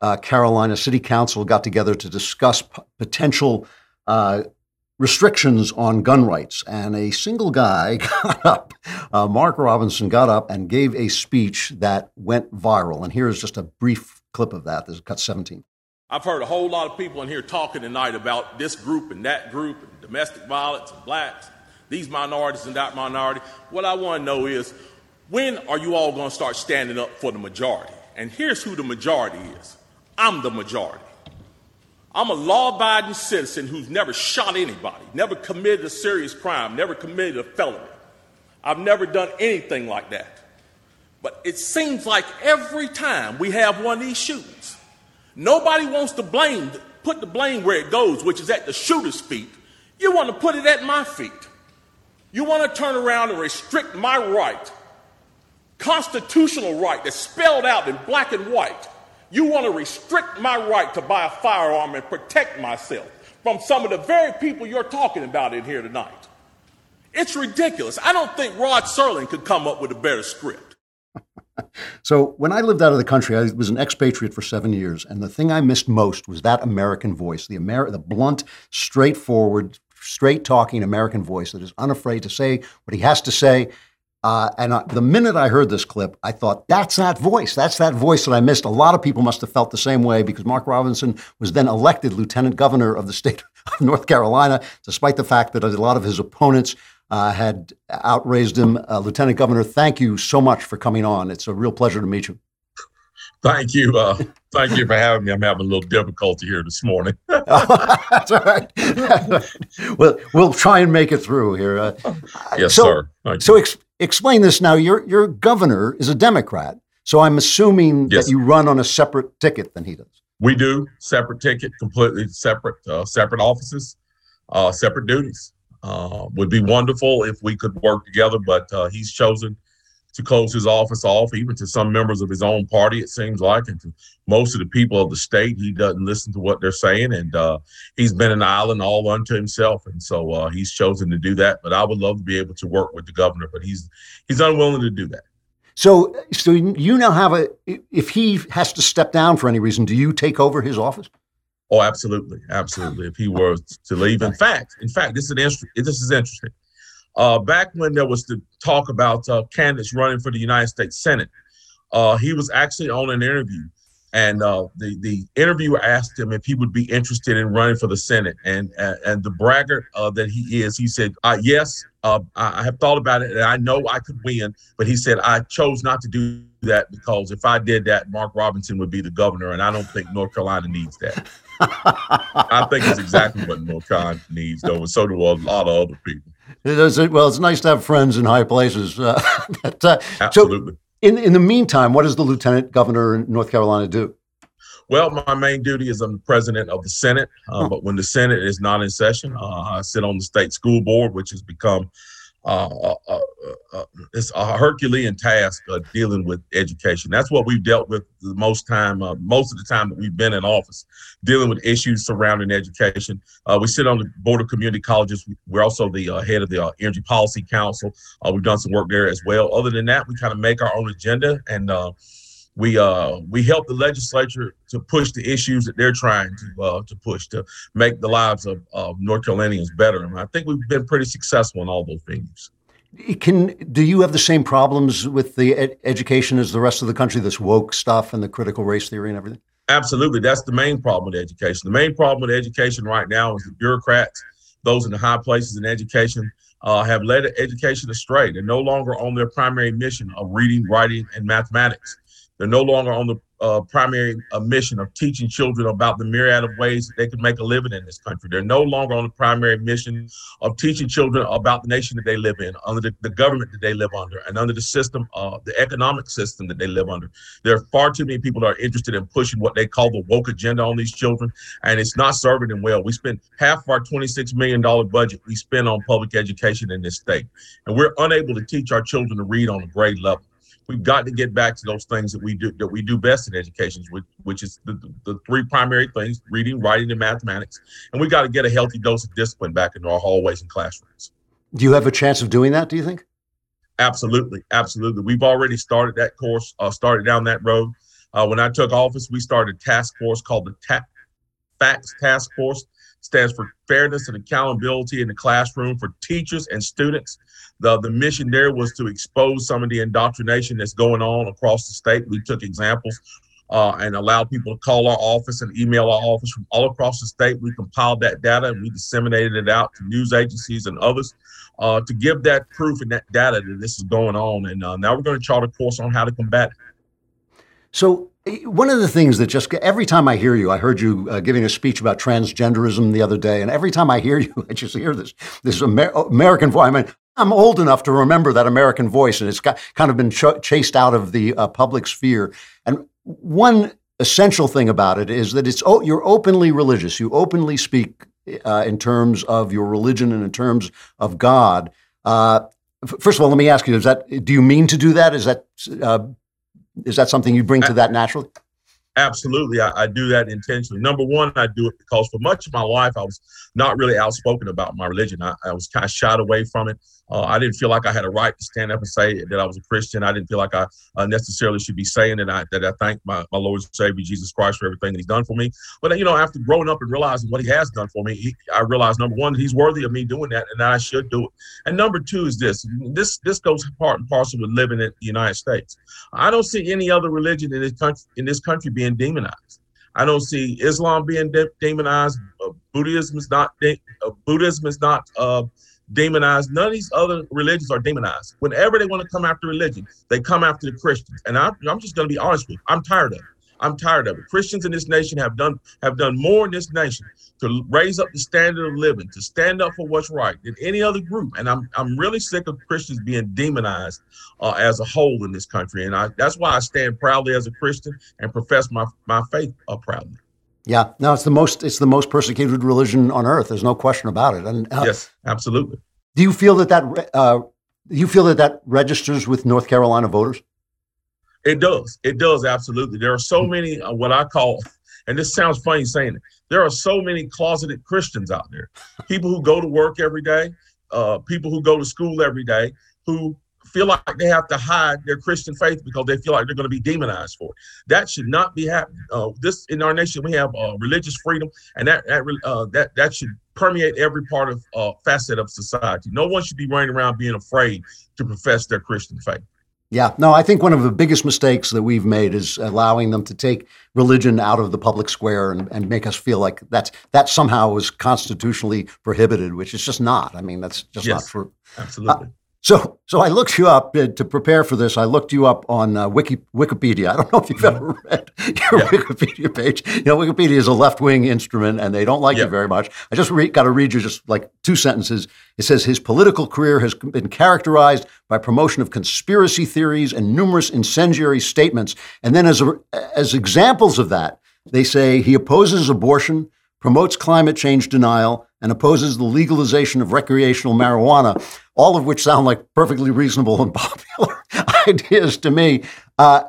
uh, Carolina City Council got together to discuss p- potential uh, restrictions on gun rights. And a single guy got up, uh, Mark Robinson got up and gave a speech that went viral. And here's just a brief clip of that. This is cut 17. I've heard a whole lot of people in here talking tonight about this group and that group, and domestic violence and blacks, these minorities and that minority. What I want to know is when are you all going to start standing up for the majority? And here's who the majority is I'm the majority. I'm a law abiding citizen who's never shot anybody, never committed a serious crime, never committed a felony. I've never done anything like that. But it seems like every time we have one of these shootings, nobody wants to blame, put the blame where it goes, which is at the shooter's feet. You want to put it at my feet. You want to turn around and restrict my right, constitutional right that's spelled out in black and white. You want to restrict my right to buy a firearm and protect myself from some of the very people you're talking about in here tonight. It's ridiculous. I don't think Rod Serling could come up with a better script. So when I lived out of the country, I was an expatriate for seven years, and the thing I missed most was that American voice, the the blunt, straightforward, straight talking American voice that is unafraid to say what he has to say. Uh, and uh, the minute I heard this clip, I thought, that's that voice. That's that voice that I missed. A lot of people must have felt the same way because Mark Robinson was then elected lieutenant governor of the state of North Carolina, despite the fact that a lot of his opponents uh, had outraised him. Uh, lieutenant governor, thank you so much for coming on. It's a real pleasure to meet you. Thank you. Uh, thank you for having me. I'm having a little difficulty here this morning. That's all right. well, we'll try and make it through here. Uh, yes, so, sir. Thank so ex- explain this now. Your your governor is a Democrat, so I'm assuming Yes. that you run on a separate ticket than he does. We do separate ticket, completely separate, uh, separate offices, uh, separate duties. Uh, would be wonderful if we could work together, but uh, he's chosen to close his office off, even to some members of his own party, it seems like, and to most of the people of the state. He doesn't listen to what they're saying, and uh, he's been an island all unto himself, and so uh, he's chosen to do that. But I would love to be able to work with the governor, but he's he's unwilling to do that. So, so you now have a. If he has to step down for any reason, do you take over his office? Oh, absolutely, absolutely. If he were to leave, in fact, in fact, this is an inter- this is interesting. Uh, back when there was the talk about uh, candidates running for the United States Senate, uh, he was actually on an interview, and uh, the the interviewer asked him if he would be interested in running for the Senate, and and, and the braggart uh, that he is, he said, uh, "Yes, uh, I I have thought about it, and I know I could win." But he said, "I chose not to do that because if I did that, Mark Robinson would be the governor, and I don't think North Carolina needs that." I think it's exactly what North Carolina needs, though, and so do a lot of other people. It is, well, it's nice to have friends in high places. Uh, but, uh, Absolutely. So, in in the meantime, what does the lieutenant governor in North Carolina do? Well, my main duty is I'm the president of the Senate, uh, but when the Senate is not in session, uh, I sit on the state school board, which has become uh, it's a Herculean task dealing with education. That's what we've dealt with the most time, uh, most of the time that we've been in office, dealing with issues surrounding education. Uh, we sit on the board of community colleges. We're also the uh, head of the Energy Policy Council. We've done some work there as well. Other than that, we kind of make our own agenda and. We uh we help the legislature to push the issues that they're trying to uh to push to make the lives of, of North Carolinians better. And I think we've been pretty successful in all those venues. Can do you have the same problems with the ed- education as the rest of the country? This woke stuff and the critical race theory and everything. Absolutely, that's the main problem with education. The main problem with education right now is the bureaucrats, those in the high places in education, uh, have led education astray. They're no longer on their primary mission of reading, writing, and mathematics. They're no longer on the uh, primary uh, mission of teaching children about the myriad of ways that they can make a living in this country. They're no longer on the primary mission of teaching children about the nation that they live in, under the, the government that they live under, and under the system, uh, the economic system that they live under. There are far too many people that are interested in pushing what they call the woke agenda on these children, and it's not serving them well. We spend half our $26 million budget we spend on public education in this state, and we're unable to teach our children to read on a grade level we've got to get back to those things that we do that we do best in education, which, which is the, the three primary things: reading, writing, and mathematics. And we've got to get a healthy dose of discipline back into our hallways and classrooms. Do you have a chance of doing that? Do you think? Absolutely, absolutely. We've already started that course, uh, started down that road. Uh, when I took office, we started a task force called the Ta- Facts Task Force. Stands for Fairness and Accountability in the Classroom for teachers and students the, the mission there was to expose some of the indoctrination that's going on across the state. We took examples uh, and allowed people to call our office and email our office from all across the state. We compiled that data and we disseminated it out to news agencies and others uh, to give that proof and that data that this is going on. And uh, now we're going to chart a course on how to combat it. So, one of the things that just every time I hear you, I heard you uh, giving a speech about transgenderism the other day, and every time I hear you, I just hear this this Amer- American voice. I mean, I'm old enough to remember that American voice, and it's got, kind of been ch- chased out of the uh, public sphere. And one essential thing about it is that it's oh, you're openly religious. You openly speak uh, in terms of your religion and in terms of God. Uh, first of all, let me ask you: Is that do you mean to do that? Is that uh, is that something you bring to that naturally? Absolutely, I, I, do that intentionally. Number one, I do it because for much of my life, I was not really outspoken about my religion. I, I was kind of shied away from it. Uh, I didn't feel like I had a right to stand up and say that I was a Christian. I didn't feel like I uh, necessarily should be saying that I that I thank my, my Lord and Savior Jesus Christ for everything that He's done for me. But you know, after growing up and realizing what He has done for me, he, I realized number one, He's worthy of me doing that, and that I should do it. And number two is this: this this goes part and parcel with living in the United States. I don't see any other religion in this country in this country being demonized. I don't see Islam being de- demonized. Uh, Buddhism is not de- uh, Buddhism is not uh, demonized. None of these other religions are demonized. Whenever they want to come after religion, they come after the Christians. And I, I'm just going to be honest with you. I'm tired of it. I'm tired of it. Christians in this nation have done have done more in this nation to raise up the standard of living, to stand up for what's right than any other group. And I'm I'm really sick of Christians being demonized uh, as a whole in this country. And I, that's why I stand proudly as a Christian and profess my my faith uh, proudly. Yeah, no, it's the most it's the most persecuted religion on earth. There's no question about it. And uh, yes, absolutely. Do you feel that that uh, you feel that that registers with North Carolina voters? It does. It does absolutely. There are so many uh, what I call, and this sounds funny saying it. There are so many closeted Christians out there. People who go to work every day, uh, people who go to school every day, who feel like they have to hide their Christian faith because they feel like they're going to be demonized for it. That should not be happening. Uh, this in our nation, we have uh, religious freedom, and that that uh, that that should permeate every part of uh, facet of society. No one should be running around being afraid to profess their Christian faith. Yeah, no, I think one of the biggest mistakes that we've made is allowing them to take religion out of the public square and, and make us feel like that's that somehow is constitutionally prohibited, which is just not. I mean, that's just yes, not true. Absolutely. Uh, so, so I looked you up uh, to prepare for this. I looked you up on uh, Wiki, Wikipedia. I don't know if you've ever read your yeah. Wikipedia page. You know, Wikipedia is a left-wing instrument, and they don't like yeah. you very much. I just re- got to read you just like two sentences. It says his political career has been characterized by promotion of conspiracy theories and numerous incendiary statements. And then, as a, as examples of that, they say he opposes abortion, promotes climate change denial, and opposes the legalization of recreational marijuana, all of which sound like perfectly reasonable and popular ideas to me. Uh,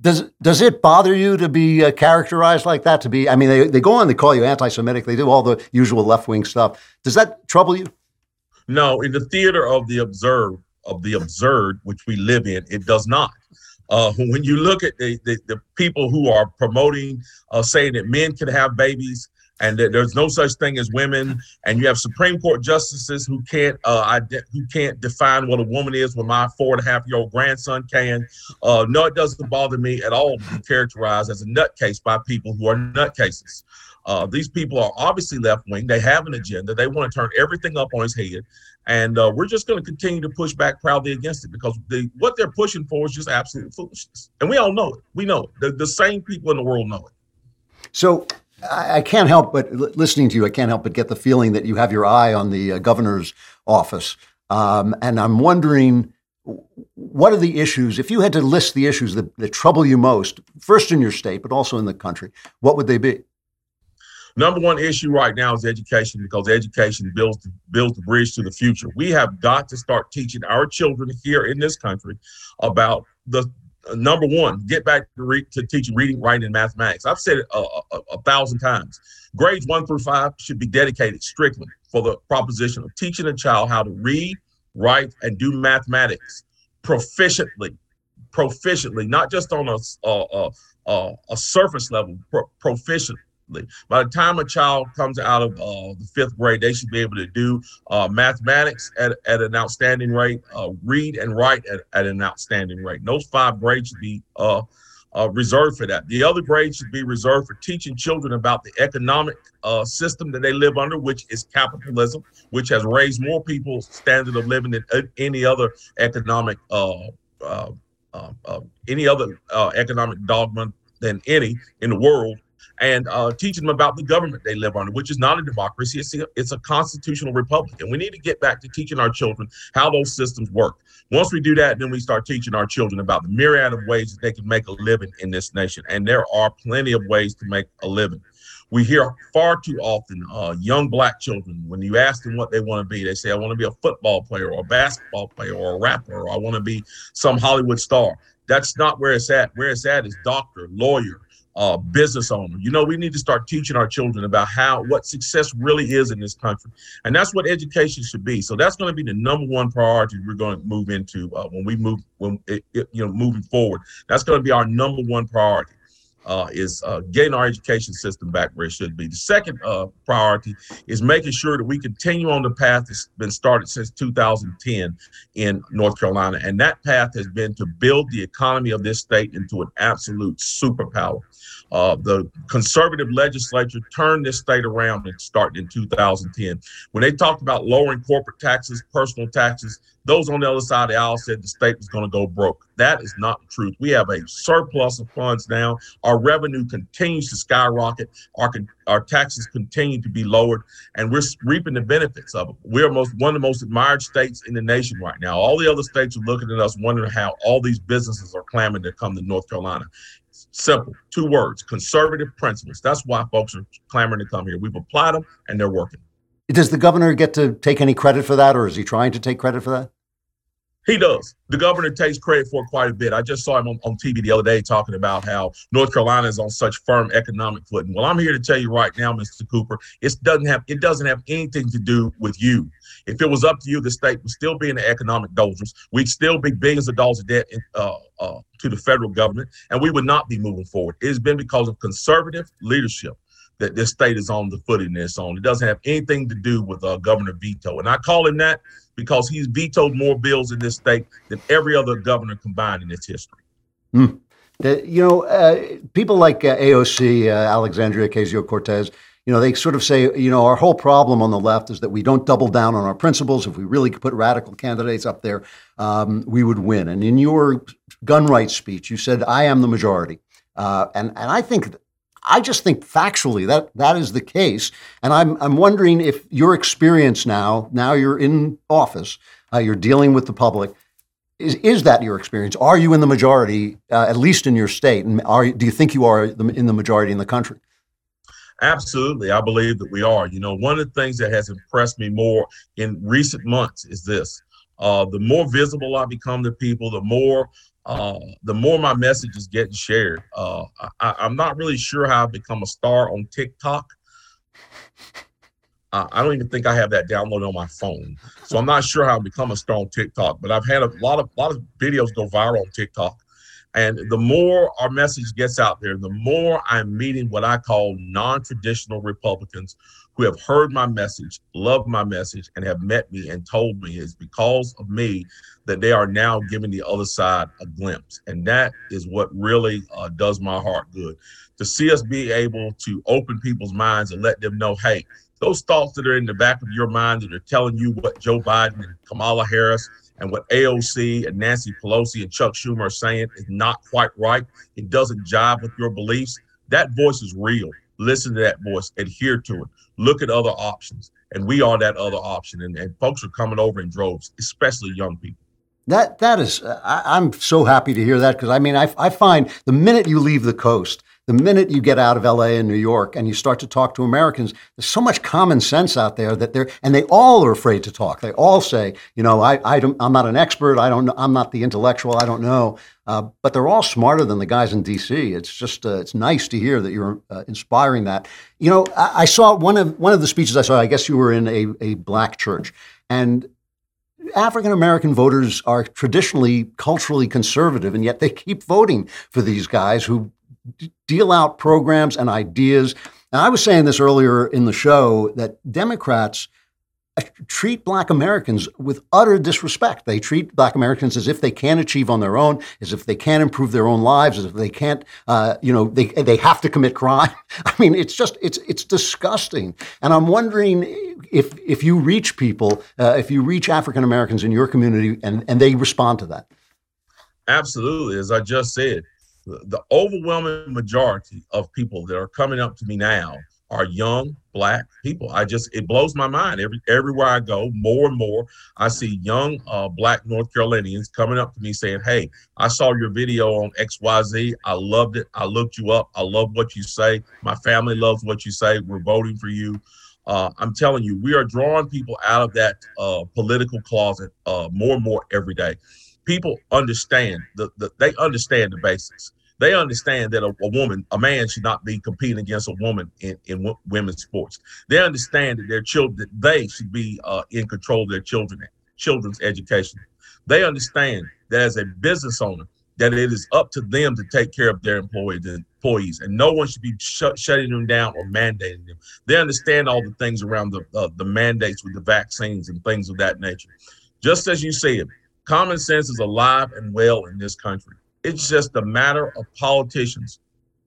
does does it bother you to be uh, characterized like that? To be, I mean, they, they go on, they call you anti-Semitic, they do all the usual left wing stuff. Does that trouble you? No, in the theater of the observed of the absurd, which we live in, it does not. Uh, when you look at the, the, the people who are promoting, uh, saying that men can have babies and there's no such thing as women. And you have Supreme Court justices who can't uh, ide- who can't define what a woman is. When my four and a half year old grandson can. Uh, no, it doesn't bother me at all to be characterized as a nutcase by people who are nutcases. Uh, these people are obviously left wing. They have an agenda. They want to turn everything up on his head. And uh, we're just going to continue to push back proudly against it because the, what they're pushing for is just absolute foolishness. And we all know it. We know it. The, the same people in the world know it. So I, can't help but listening to you. I can't help but get the feeling that you have your eye on the uh, governor's office, um, and I'm wondering what are the issues. If you had to list the issues that, that trouble you most, first in your state, but also in the country, what would they be? Number one issue right now is education because education builds builds the bridge to the future. We have got to start teaching our children here in this country about the number one, get back to, re- to teaching reading, writing, and mathematics. I've said it a, a, a thousand times. Grades one through five should be dedicated strictly for the proposition of teaching a child how to read, write, and do mathematics proficiently, proficiently, not just on a a, a, a surface level, pro- proficiently. By the time a child comes out of uh, the fifth grade, they should be able to do uh, mathematics at, at an outstanding rate, uh, read and write at, at an outstanding rate. And those five grades should be uh, uh, reserved for that. The other grades should be reserved for teaching children about the economic uh, system that they live under, which is capitalism, which has raised more people's standard of living than any other economic any other economic dogma than any in the world. And uh, teaching them about the government they live under, which is not a democracy; it's a, it's a constitutional republic. And we need to get back to teaching our children how those systems work. Once we do that, then we start teaching our children about the myriad of ways that they can make a living in this nation. And there are plenty of ways to make a living. We hear far too often uh, young black children, when you ask them what they want to be, they say, I want to be a football player or a basketball player or a rapper, or I want to be some Hollywood star. That's not where it's at. Where it's at is doctor, lawyer, uh, business owner. You know, we need to start teaching our children about how what success really is in this country, and that's what education should be. So that's going to be the number one priority we're going to move into uh, when we move when it, it, you know moving forward. That's going to be our number one priority. Uh, is uh, getting our education system back where it should be. The second uh, priority is making sure that we continue on the path that's been started since 2010 in North Carolina. And that path has been to build the economy of this state into an absolute superpower. Uh, the conservative legislature turned this state around and started in 2010. When they talked about lowering corporate taxes, personal taxes, those on the other side of the aisle said the state was going to go broke. That is not the truth. We have a surplus of funds now. Our revenue continues to skyrocket. Our our taxes continue to be lowered, and we're reaping the benefits of it. We're most one of the most admired states in the nation right now. All the other states are looking at us, wondering how all these businesses are clamoring to come to North Carolina. Simple, two words: conservative principles. That's why folks are clamoring to come here. We've applied them, and they're working. Does the governor get to take any credit for that, or is he trying to take credit for that? He does. The governor takes credit for quite a bit. I just saw him on, on TV the other day talking about how North Carolina is on such firm economic footing. Well, I'm here to tell you right now, Mr. Cooper, it doesn't have it doesn't have anything to do with you. If it was up to you, the state would still be in the economic doldrums. We'd still be billions of dollars of debt in, uh, uh, to the federal government, and we would not be moving forward. It's been because of conservative leadership that this state is on the footing it's on. It doesn't have anything to do with uh, Governor Veto. And I call him that because he's vetoed more bills in this state than every other governor combined in its history. Mm. Uh, you know, uh, people like uh, AOC, uh, Alexandria Ocasio Cortez, you know, they sort of say, you know, our whole problem on the left is that we don't double down on our principles. If we really put radical candidates up there, um, we would win. And in your gun rights speech, you said, I am the majority. Uh, and, and I think I just think factually that that is the case, and I'm I'm wondering if your experience now, now you're in office, uh, you're dealing with the public, is is that your experience? Are you in the majority, uh, at least in your state, and are do you think you are in the majority in the country? Absolutely, I believe that we are. You know, one of the things that has impressed me more in recent months is this: uh, the more visible I become to people, the more uh, the more my message is getting shared. Uh, I, am not really sure how I've become a star on TikTok. Uh, I don't even think I have that downloaded on my phone, so I'm not sure how I've become a star on TikTok. But I've had a lot of lot of videos go viral on TikTok, And the more our message gets out there, the more I'm meeting what I call non traditional Republicans who have heard my message, loved my message, and have met me and told me it's because of me that they are now giving the other side a glimpse. And that is what really uh, does my heart good to see us be able to open people's minds and let them know hey, those thoughts that are in the back of your mind that are telling you what Joe Biden and Kamala Harris and what AOC and Nancy Pelosi and Chuck Schumer are saying is not quite right. It doesn't jive with your beliefs. That voice is real. Listen to that voice, adhere to it, look at other options. And we are that other option. And, and folks are coming over in droves, especially young people. That that is, I, am so happy to hear that because I mean, I, I find the minute you leave the coast, the minute you get out of LA and New York and you start to talk to Americans, there's so much common sense out there that they're, and they all are afraid to talk. They all say, you know, I, I am not an expert. I don't know. I'm not the intellectual. I don't know. Uh, but they're all smarter than the guys in D.C. It's just, uh, it's nice to hear that you're uh, inspiring that. You know, I, I, saw one of, one of the speeches I saw, I guess you were in a, a black church and African American voters are traditionally culturally conservative, and yet they keep voting for these guys who deal out programs and ideas. And I was saying this earlier in the show that Democrats uh, treat black Americans with utter disrespect. They treat black Americans as if they can't achieve on their own, as if they can't improve their own lives, as if they can't, uh, you know, they, they have to commit crime. I mean, it's just, it's, it's disgusting. And I'm wondering if, if you reach people, uh, if you reach African Americans in your community and, and they respond to that. Absolutely. As I just said, the overwhelming majority of people that are coming up to me now are young black people. I just it blows my mind every everywhere I go. More and more, I see young uh, black North Carolinians coming up to me saying, "Hey, I saw your video on X Y Z. I loved it. I looked you up. I love what you say. My family loves what you say. We're voting for you." Uh, I'm telling you, we are drawing people out of that uh, political closet uh, more and more every day. People understand the, the they understand the basics they understand that a, a, woman, a man should not be competing against a woman in, in w- women's sports. They understand that their children, that they should be uh, in control of their children, children's education. They understand that as a business owner, that it is up to them to take care of their employees, employees, and no one should be sh- shutting them down or mandating them. They understand all the things around the uh, the mandates with the vaccines and things of that nature. Just as you said, common sense is alive and well in this country. It's just a matter of politicians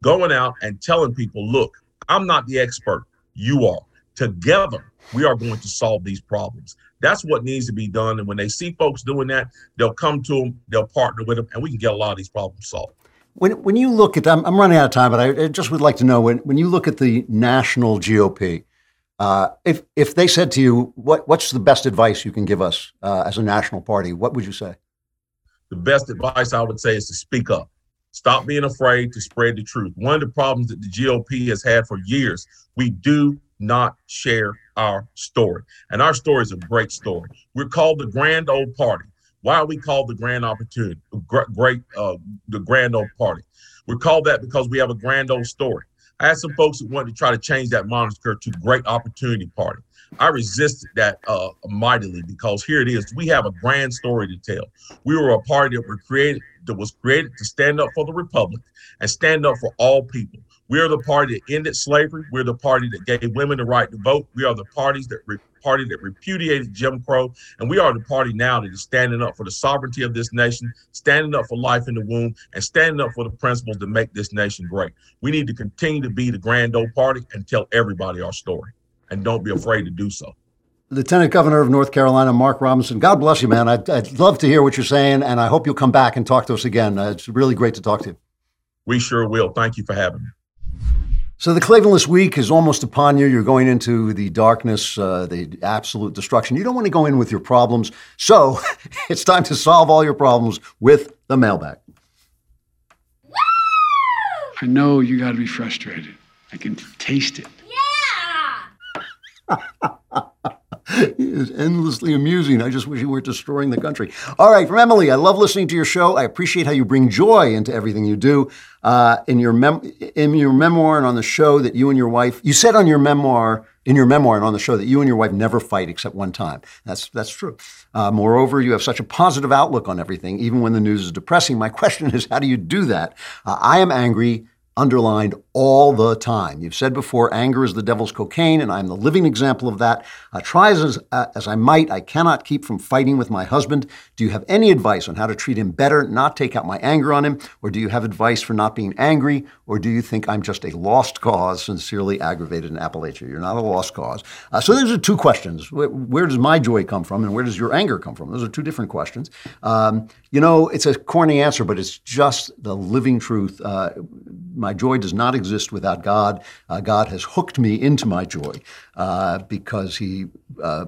going out and telling people, look, I'm not the expert. You are. Together, we are going to solve these problems. That's what needs to be done. And when they see folks doing that, they'll come to them, they'll partner with them, and we can get a lot of these problems solved. When, when you look at, I'm, I'm running out of time, but I, I just would like to know when, when you look at the national GOP, uh, if, if they said to you, what, what's the best advice you can give us uh, as a national party, what would you say? The best advice I would say is to speak up. Stop being afraid to spread the truth. One of the problems that the GOP has had for years, we do not share our story. And our story is a great story. We're called the Grand Old Party. Why are we called the Grand Opportunity? Great, uh, the Grand Old Party. We're called that because we have a grand old story. I had some folks that wanted to try to change that moniker to Great Opportunity Party. I resisted that uh, mightily because here it is. We have a grand story to tell. We were a party that were created that was created to stand up for the republic and stand up for all people. We are the party that ended slavery. We're the party that gave women the right to vote. We are the parties that re- party that repudiated Jim Crow, and we are the party now that is standing up for the sovereignty of this nation, standing up for life in the womb, and standing up for the principles that make this nation great. We need to continue to be the grand old party and tell everybody our story and don't be afraid to do so. Lieutenant Governor of North Carolina, Mark Robinson, God bless you, man. I'd, I'd, love to hear what you're saying, and I hope you'll come back and talk to us again. Uh, it's really great to talk to you. We sure will. Thank you for having me. So the Klavanless week is almost upon you. You're going into the darkness, uh, the absolute destruction. You don't want to go in with your problems. So it's time to solve all your problems with the mailbag. I know you got to be frustrated. I can taste it. is endlessly amusing. I just wish you weren't destroying the country. All right, from Emily, I love listening to your show. I appreciate how you bring joy into everything you do. Uh, in your mem- in your memoir and on the show that you and your wife, you said on your memoir in your memoir and on the show that you and your wife never fight except one time. That's that's true. Uh, moreover, you have such a positive outlook on everything, even when the news is depressing. My question is, how do you do that? Uh, I am angry underlined all the time. You've said before, anger is the devil's cocaine, and I'm the living example of that. Uh, try as, uh, as I might, I cannot keep from fighting with my husband. Do you have any advice on how to treat him better, not take out my anger on him? Or do you have advice for not being angry? Or do you think I'm just a lost cause, sincerely aggravated in Appalachia? You're not a lost cause. Uh, so those are two questions. Where, where, does my joy come from, and where does your anger come from? Those are two different questions. Um, you know, it's a corny answer, but it's just the living truth. Uh, my joy does not exist without God. Uh, God has hooked me into my joy uh, because He, uh,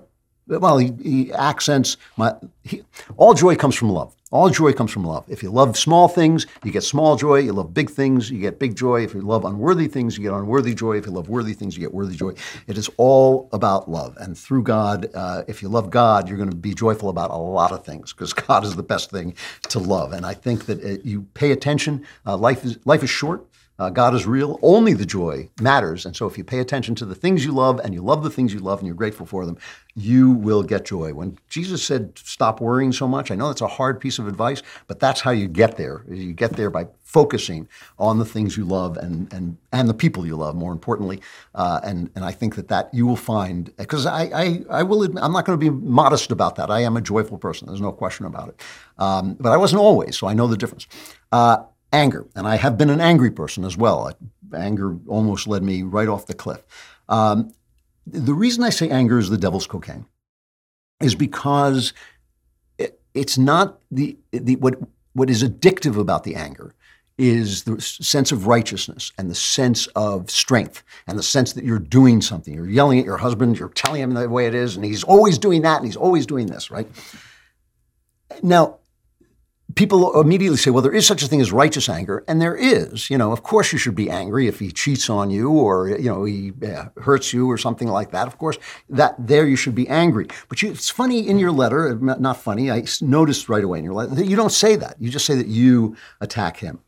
well, he, he, accents my. He, all joy comes from love. All joy comes from love. If you love small things, you get small joy. You love big things, you get big joy. If you love unworthy things, you get unworthy joy. If you love worthy things, you get worthy joy. It is all about love. And through God, uh, if you love God, you're going to be joyful about a lot of things because God is the best thing to love. And I think that it, you pay attention. Uh, life is life is short. Uh, God is real. Only the joy matters. And so if you pay attention to the things you love and you love the things you love and you're grateful for them, you will get joy. When Jesus said, stop worrying so much, I know that's a hard piece of advice, but that's how you get there. You get there by focusing on the things you love and, and, and the people you love, more importantly. Uh, and, and I think that that you will find, because I, I, I will admit, I'm not going to be modest about that. I am a joyful person. There's no question about it. Um, but I wasn't always, so I know the difference. Uh, anger. And I have been an angry person as well. Anger almost led me right off the cliff. Um, the reason I say anger is the devil's cocaine is because it, it's not the, the what what is addictive about the anger is the sense of righteousness and the sense of strength and the sense that you're doing something. You're yelling at your husband, you're telling him the way it is, and he's always doing that and he's always doing this, right? Now, people immediately say, well, there is such a thing as righteous anger, and there is. You know, of course, you should be angry if he cheats on you or you know he uh, hurts you or something like that. Of course, that there you should be angry. But you, it's funny in your letter, not funny. I noticed right away in your letter that you don't say that. You just say that you attack him,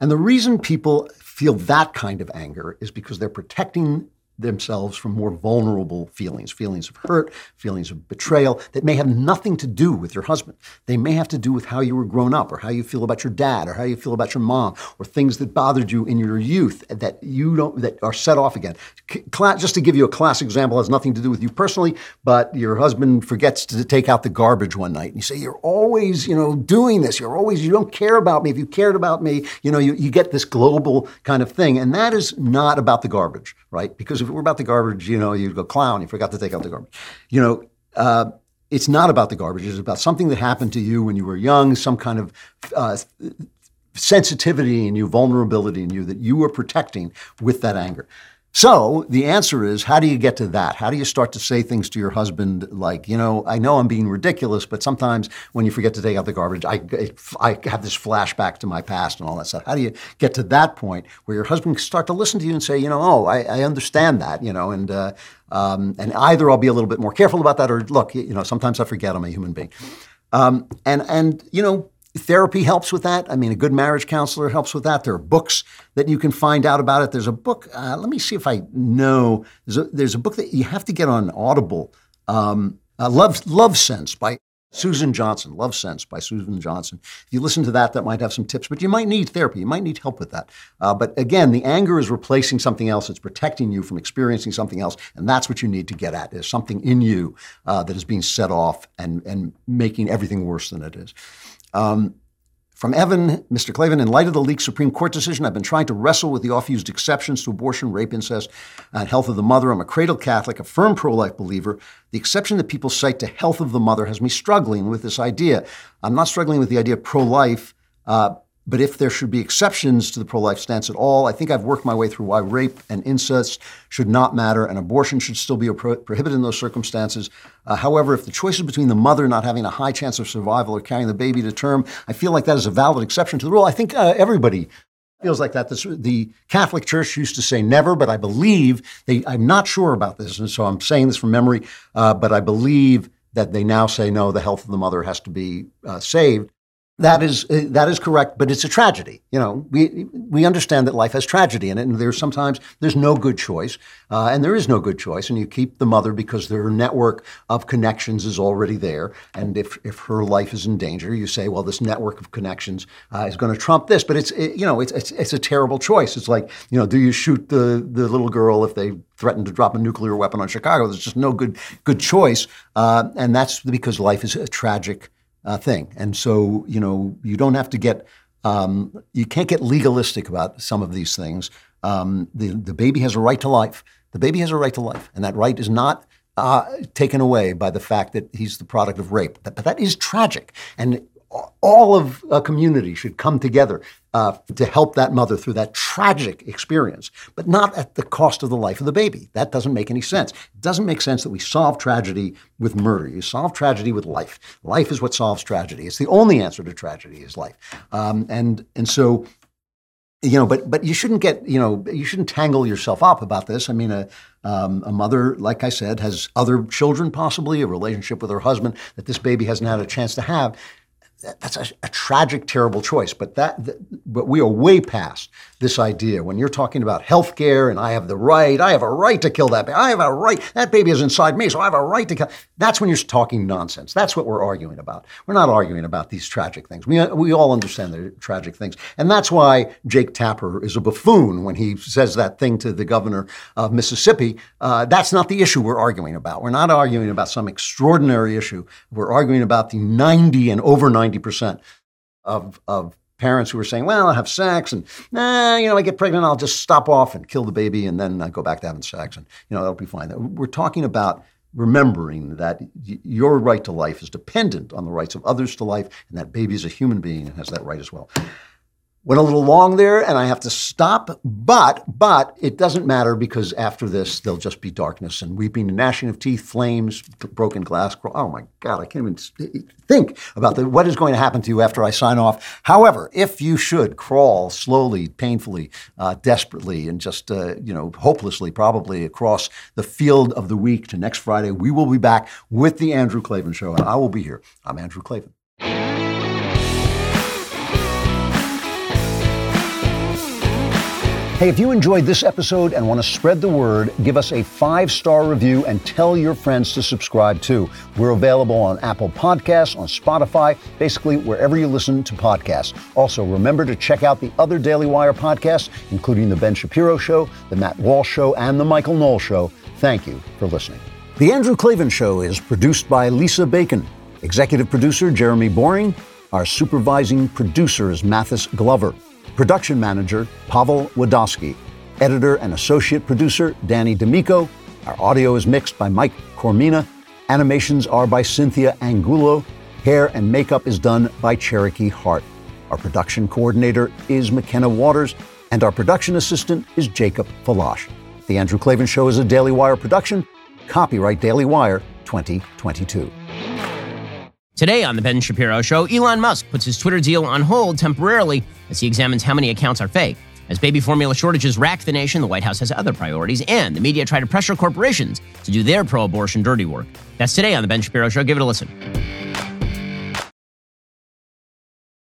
and the reason people feel that kind of anger is because they're protecting themselves from more vulnerable feelings, feelings of hurt, feelings of betrayal that may have nothing to do with your husband. They may have to do with how you were grown up or how you feel about your dad or how you feel about your mom or things that bothered you in your youth that you don't that are set off again. Just to give you a classic example has nothing to do with you personally, but your husband forgets to take out the garbage one night and you say you're always, you know, doing this. You're always you don't care about me. If you cared about me, you know, you, you get this global kind of thing and that is not about the garbage, right? Because if it were about the garbage, you know, you'd go clown. You forgot to take out the garbage. You know, uh, it's not about the garbage. It's about something that happened to you when you were young, some kind of uh, sensitivity in you, vulnerability in you that you were protecting with that anger. So the answer is how do you get to that? How do you start to say things to your husband like, you know, I know I'm being ridiculous, but sometimes when you forget to take out the garbage, I, I have this flashback to my past and all that stuff. How do you get to that point where your husband can start to listen to you and say, you know, oh, I, I understand that, you know, and uh, um, and either I'll be a little bit more careful about that, or look, you know, sometimes I forget I'm a human being, um, and and you know, Therapy helps with that. I mean, a good marriage counselor helps with that. There are books that you can find out about it. There's a book. Uh, let me see if I know. There's a, there's a book that you have to get on Audible. Um, uh, Love Love Sense by Susan Johnson. Love Sense by Susan Johnson. If you listen to that, that might have some tips. But you might need therapy. You might need help with that. Uh, but again, the anger is replacing something else. It's protecting you from experiencing something else, and that's what you need to get at. Is something in you uh, that is being set off and and making everything worse than it is. Um, from Evan, Mr. Klavan, in light of the leaked Supreme Court decision, I've been trying to wrestle with the oft used exceptions to abortion, rape, incest, and health of the mother. I'm a cradle Catholic, a firm pro life believer. The exception that people cite to health of the mother has me struggling with this idea. I'm not struggling with the idea of pro life. Uh, but if there should be exceptions to the pro life stance at all, I think I've worked my way through why rape and incest should not matter and abortion should still be pro- prohibited in those circumstances. Uh, however, if the choice is between the mother not having a high chance of survival or carrying the baby to term, I feel like that is a valid exception to the rule. I think uh, everybody feels like that. This, the Catholic Church used to say never, but I believe they. I'm not sure about this, and so I'm saying this from memory. Uh, but I believe that they now say no. The health of the mother has to be uh, saved. That is uh, that is correct, but it's a tragedy. You know, we we understand that life has tragedy in it, and there's sometimes there's no good choice, uh, and there is no good choice, and you keep the mother because their network of connections is already there, and if if her life is in danger, you say, well, this network of connections uh, is going to trump this, but it's it, you know it's, it's it's a terrible choice. It's like you know, do you shoot the the little girl if they threaten to drop a nuclear weapon on Chicago? There's just no good good choice, uh, and that's because life is a tragic uh, thing. And so, you know, you don't have to get, um, you can't get legalistic about some of these things. Um, the, the baby has a right to life. The baby has a right to life, and that right is not uh, taken away by the fact that he's the product of rape. But, but that is tragic. And all of a community should come together uh, to help that mother through that tragic experience, but not at the cost of the life of the baby. That doesn't make any sense. It doesn't make sense that we solve tragedy with murder. You solve tragedy with life. Life is what solves tragedy. It's the only answer to tragedy is life. Um, and and so you know, but but you shouldn't get you know you shouldn't tangle yourself up about this. I mean, a um, a mother, like I said, has other children, possibly a relationship with her husband that this baby hasn't had a chance to have that's a, a, tragic, terrible choice. But that, but we are way past this idea. When you're talking about health care and I have the right, I have a right to kill that baby. I have a right. That baby is inside me, so I have a right to kill. That's when you're talking nonsense. That's what we're arguing about. We're not arguing about these tragic things. We we all understand the tragic things, and that's why Jake Tapper is a buffoon when he says that thing to the governor of Mississippi. Uh, that's not the issue we're arguing about. We're not arguing about some extraordinary issue. We're arguing about the 90 and over 90 percent of of parents who were saying, well, I'll have sex and, nah, you know, I get pregnant, I'll just stop off and kill the baby and then I go back to having sex and, you know, that'll be fine. We're talking about remembering that your right to life is dependent on the rights of others to life and that baby is a human being and has that right as well. Went a little long there and I have to stop, but but it doesn't matter because after this there'll just be darkness and weeping and gnashing of teeth, flames, broken glass. Oh my God, I can't even think about the, what is going to happen to you after I sign off. However, if you should crawl slowly, painfully, uh, desperately, and just uh, you know hopelessly, probably across the field of the week to next Friday, we will be back with the Andrew Klavan Show, and I will be here. I'm Andrew Klavan. Hey, if you enjoyed this episode and want to spread the word, give us a five star review and tell your friends to subscribe too. We're available on Apple Podcasts, on Spotify, basically wherever you listen to podcasts. Also, remember to check out the other Daily Wire podcasts, including The Ben Shapiro Show, The Matt Walsh Show, and The Michael Knowles Show. Thank you for listening. The Andrew Klavan Show is produced by Lisa Bacon, executive producer Jeremy Boring. Our supervising producer is Mathis Glover. Production manager, Pavel Wadowski. Editor and associate producer, Danny D'Amico. Our audio is mixed by Mike Cormina. Animations are by Cynthia Angulo. Hair and makeup is done by Cherokee Hart. Our production coordinator is McKenna Waters, and our production assistant is Jacob Falash. The Andrew Klavan Show is a Daily Wire production. Copyright Daily Wire 2022. Today on The Ben Shapiro Show, Elon Musk puts his Twitter deal on hold temporarily as he examines how many accounts are fake. As baby formula shortages rack the nation, the White House has other priorities, and the media try to pressure corporations to do their pro abortion dirty work. That's today on The Ben Shapiro Show. Give it a listen.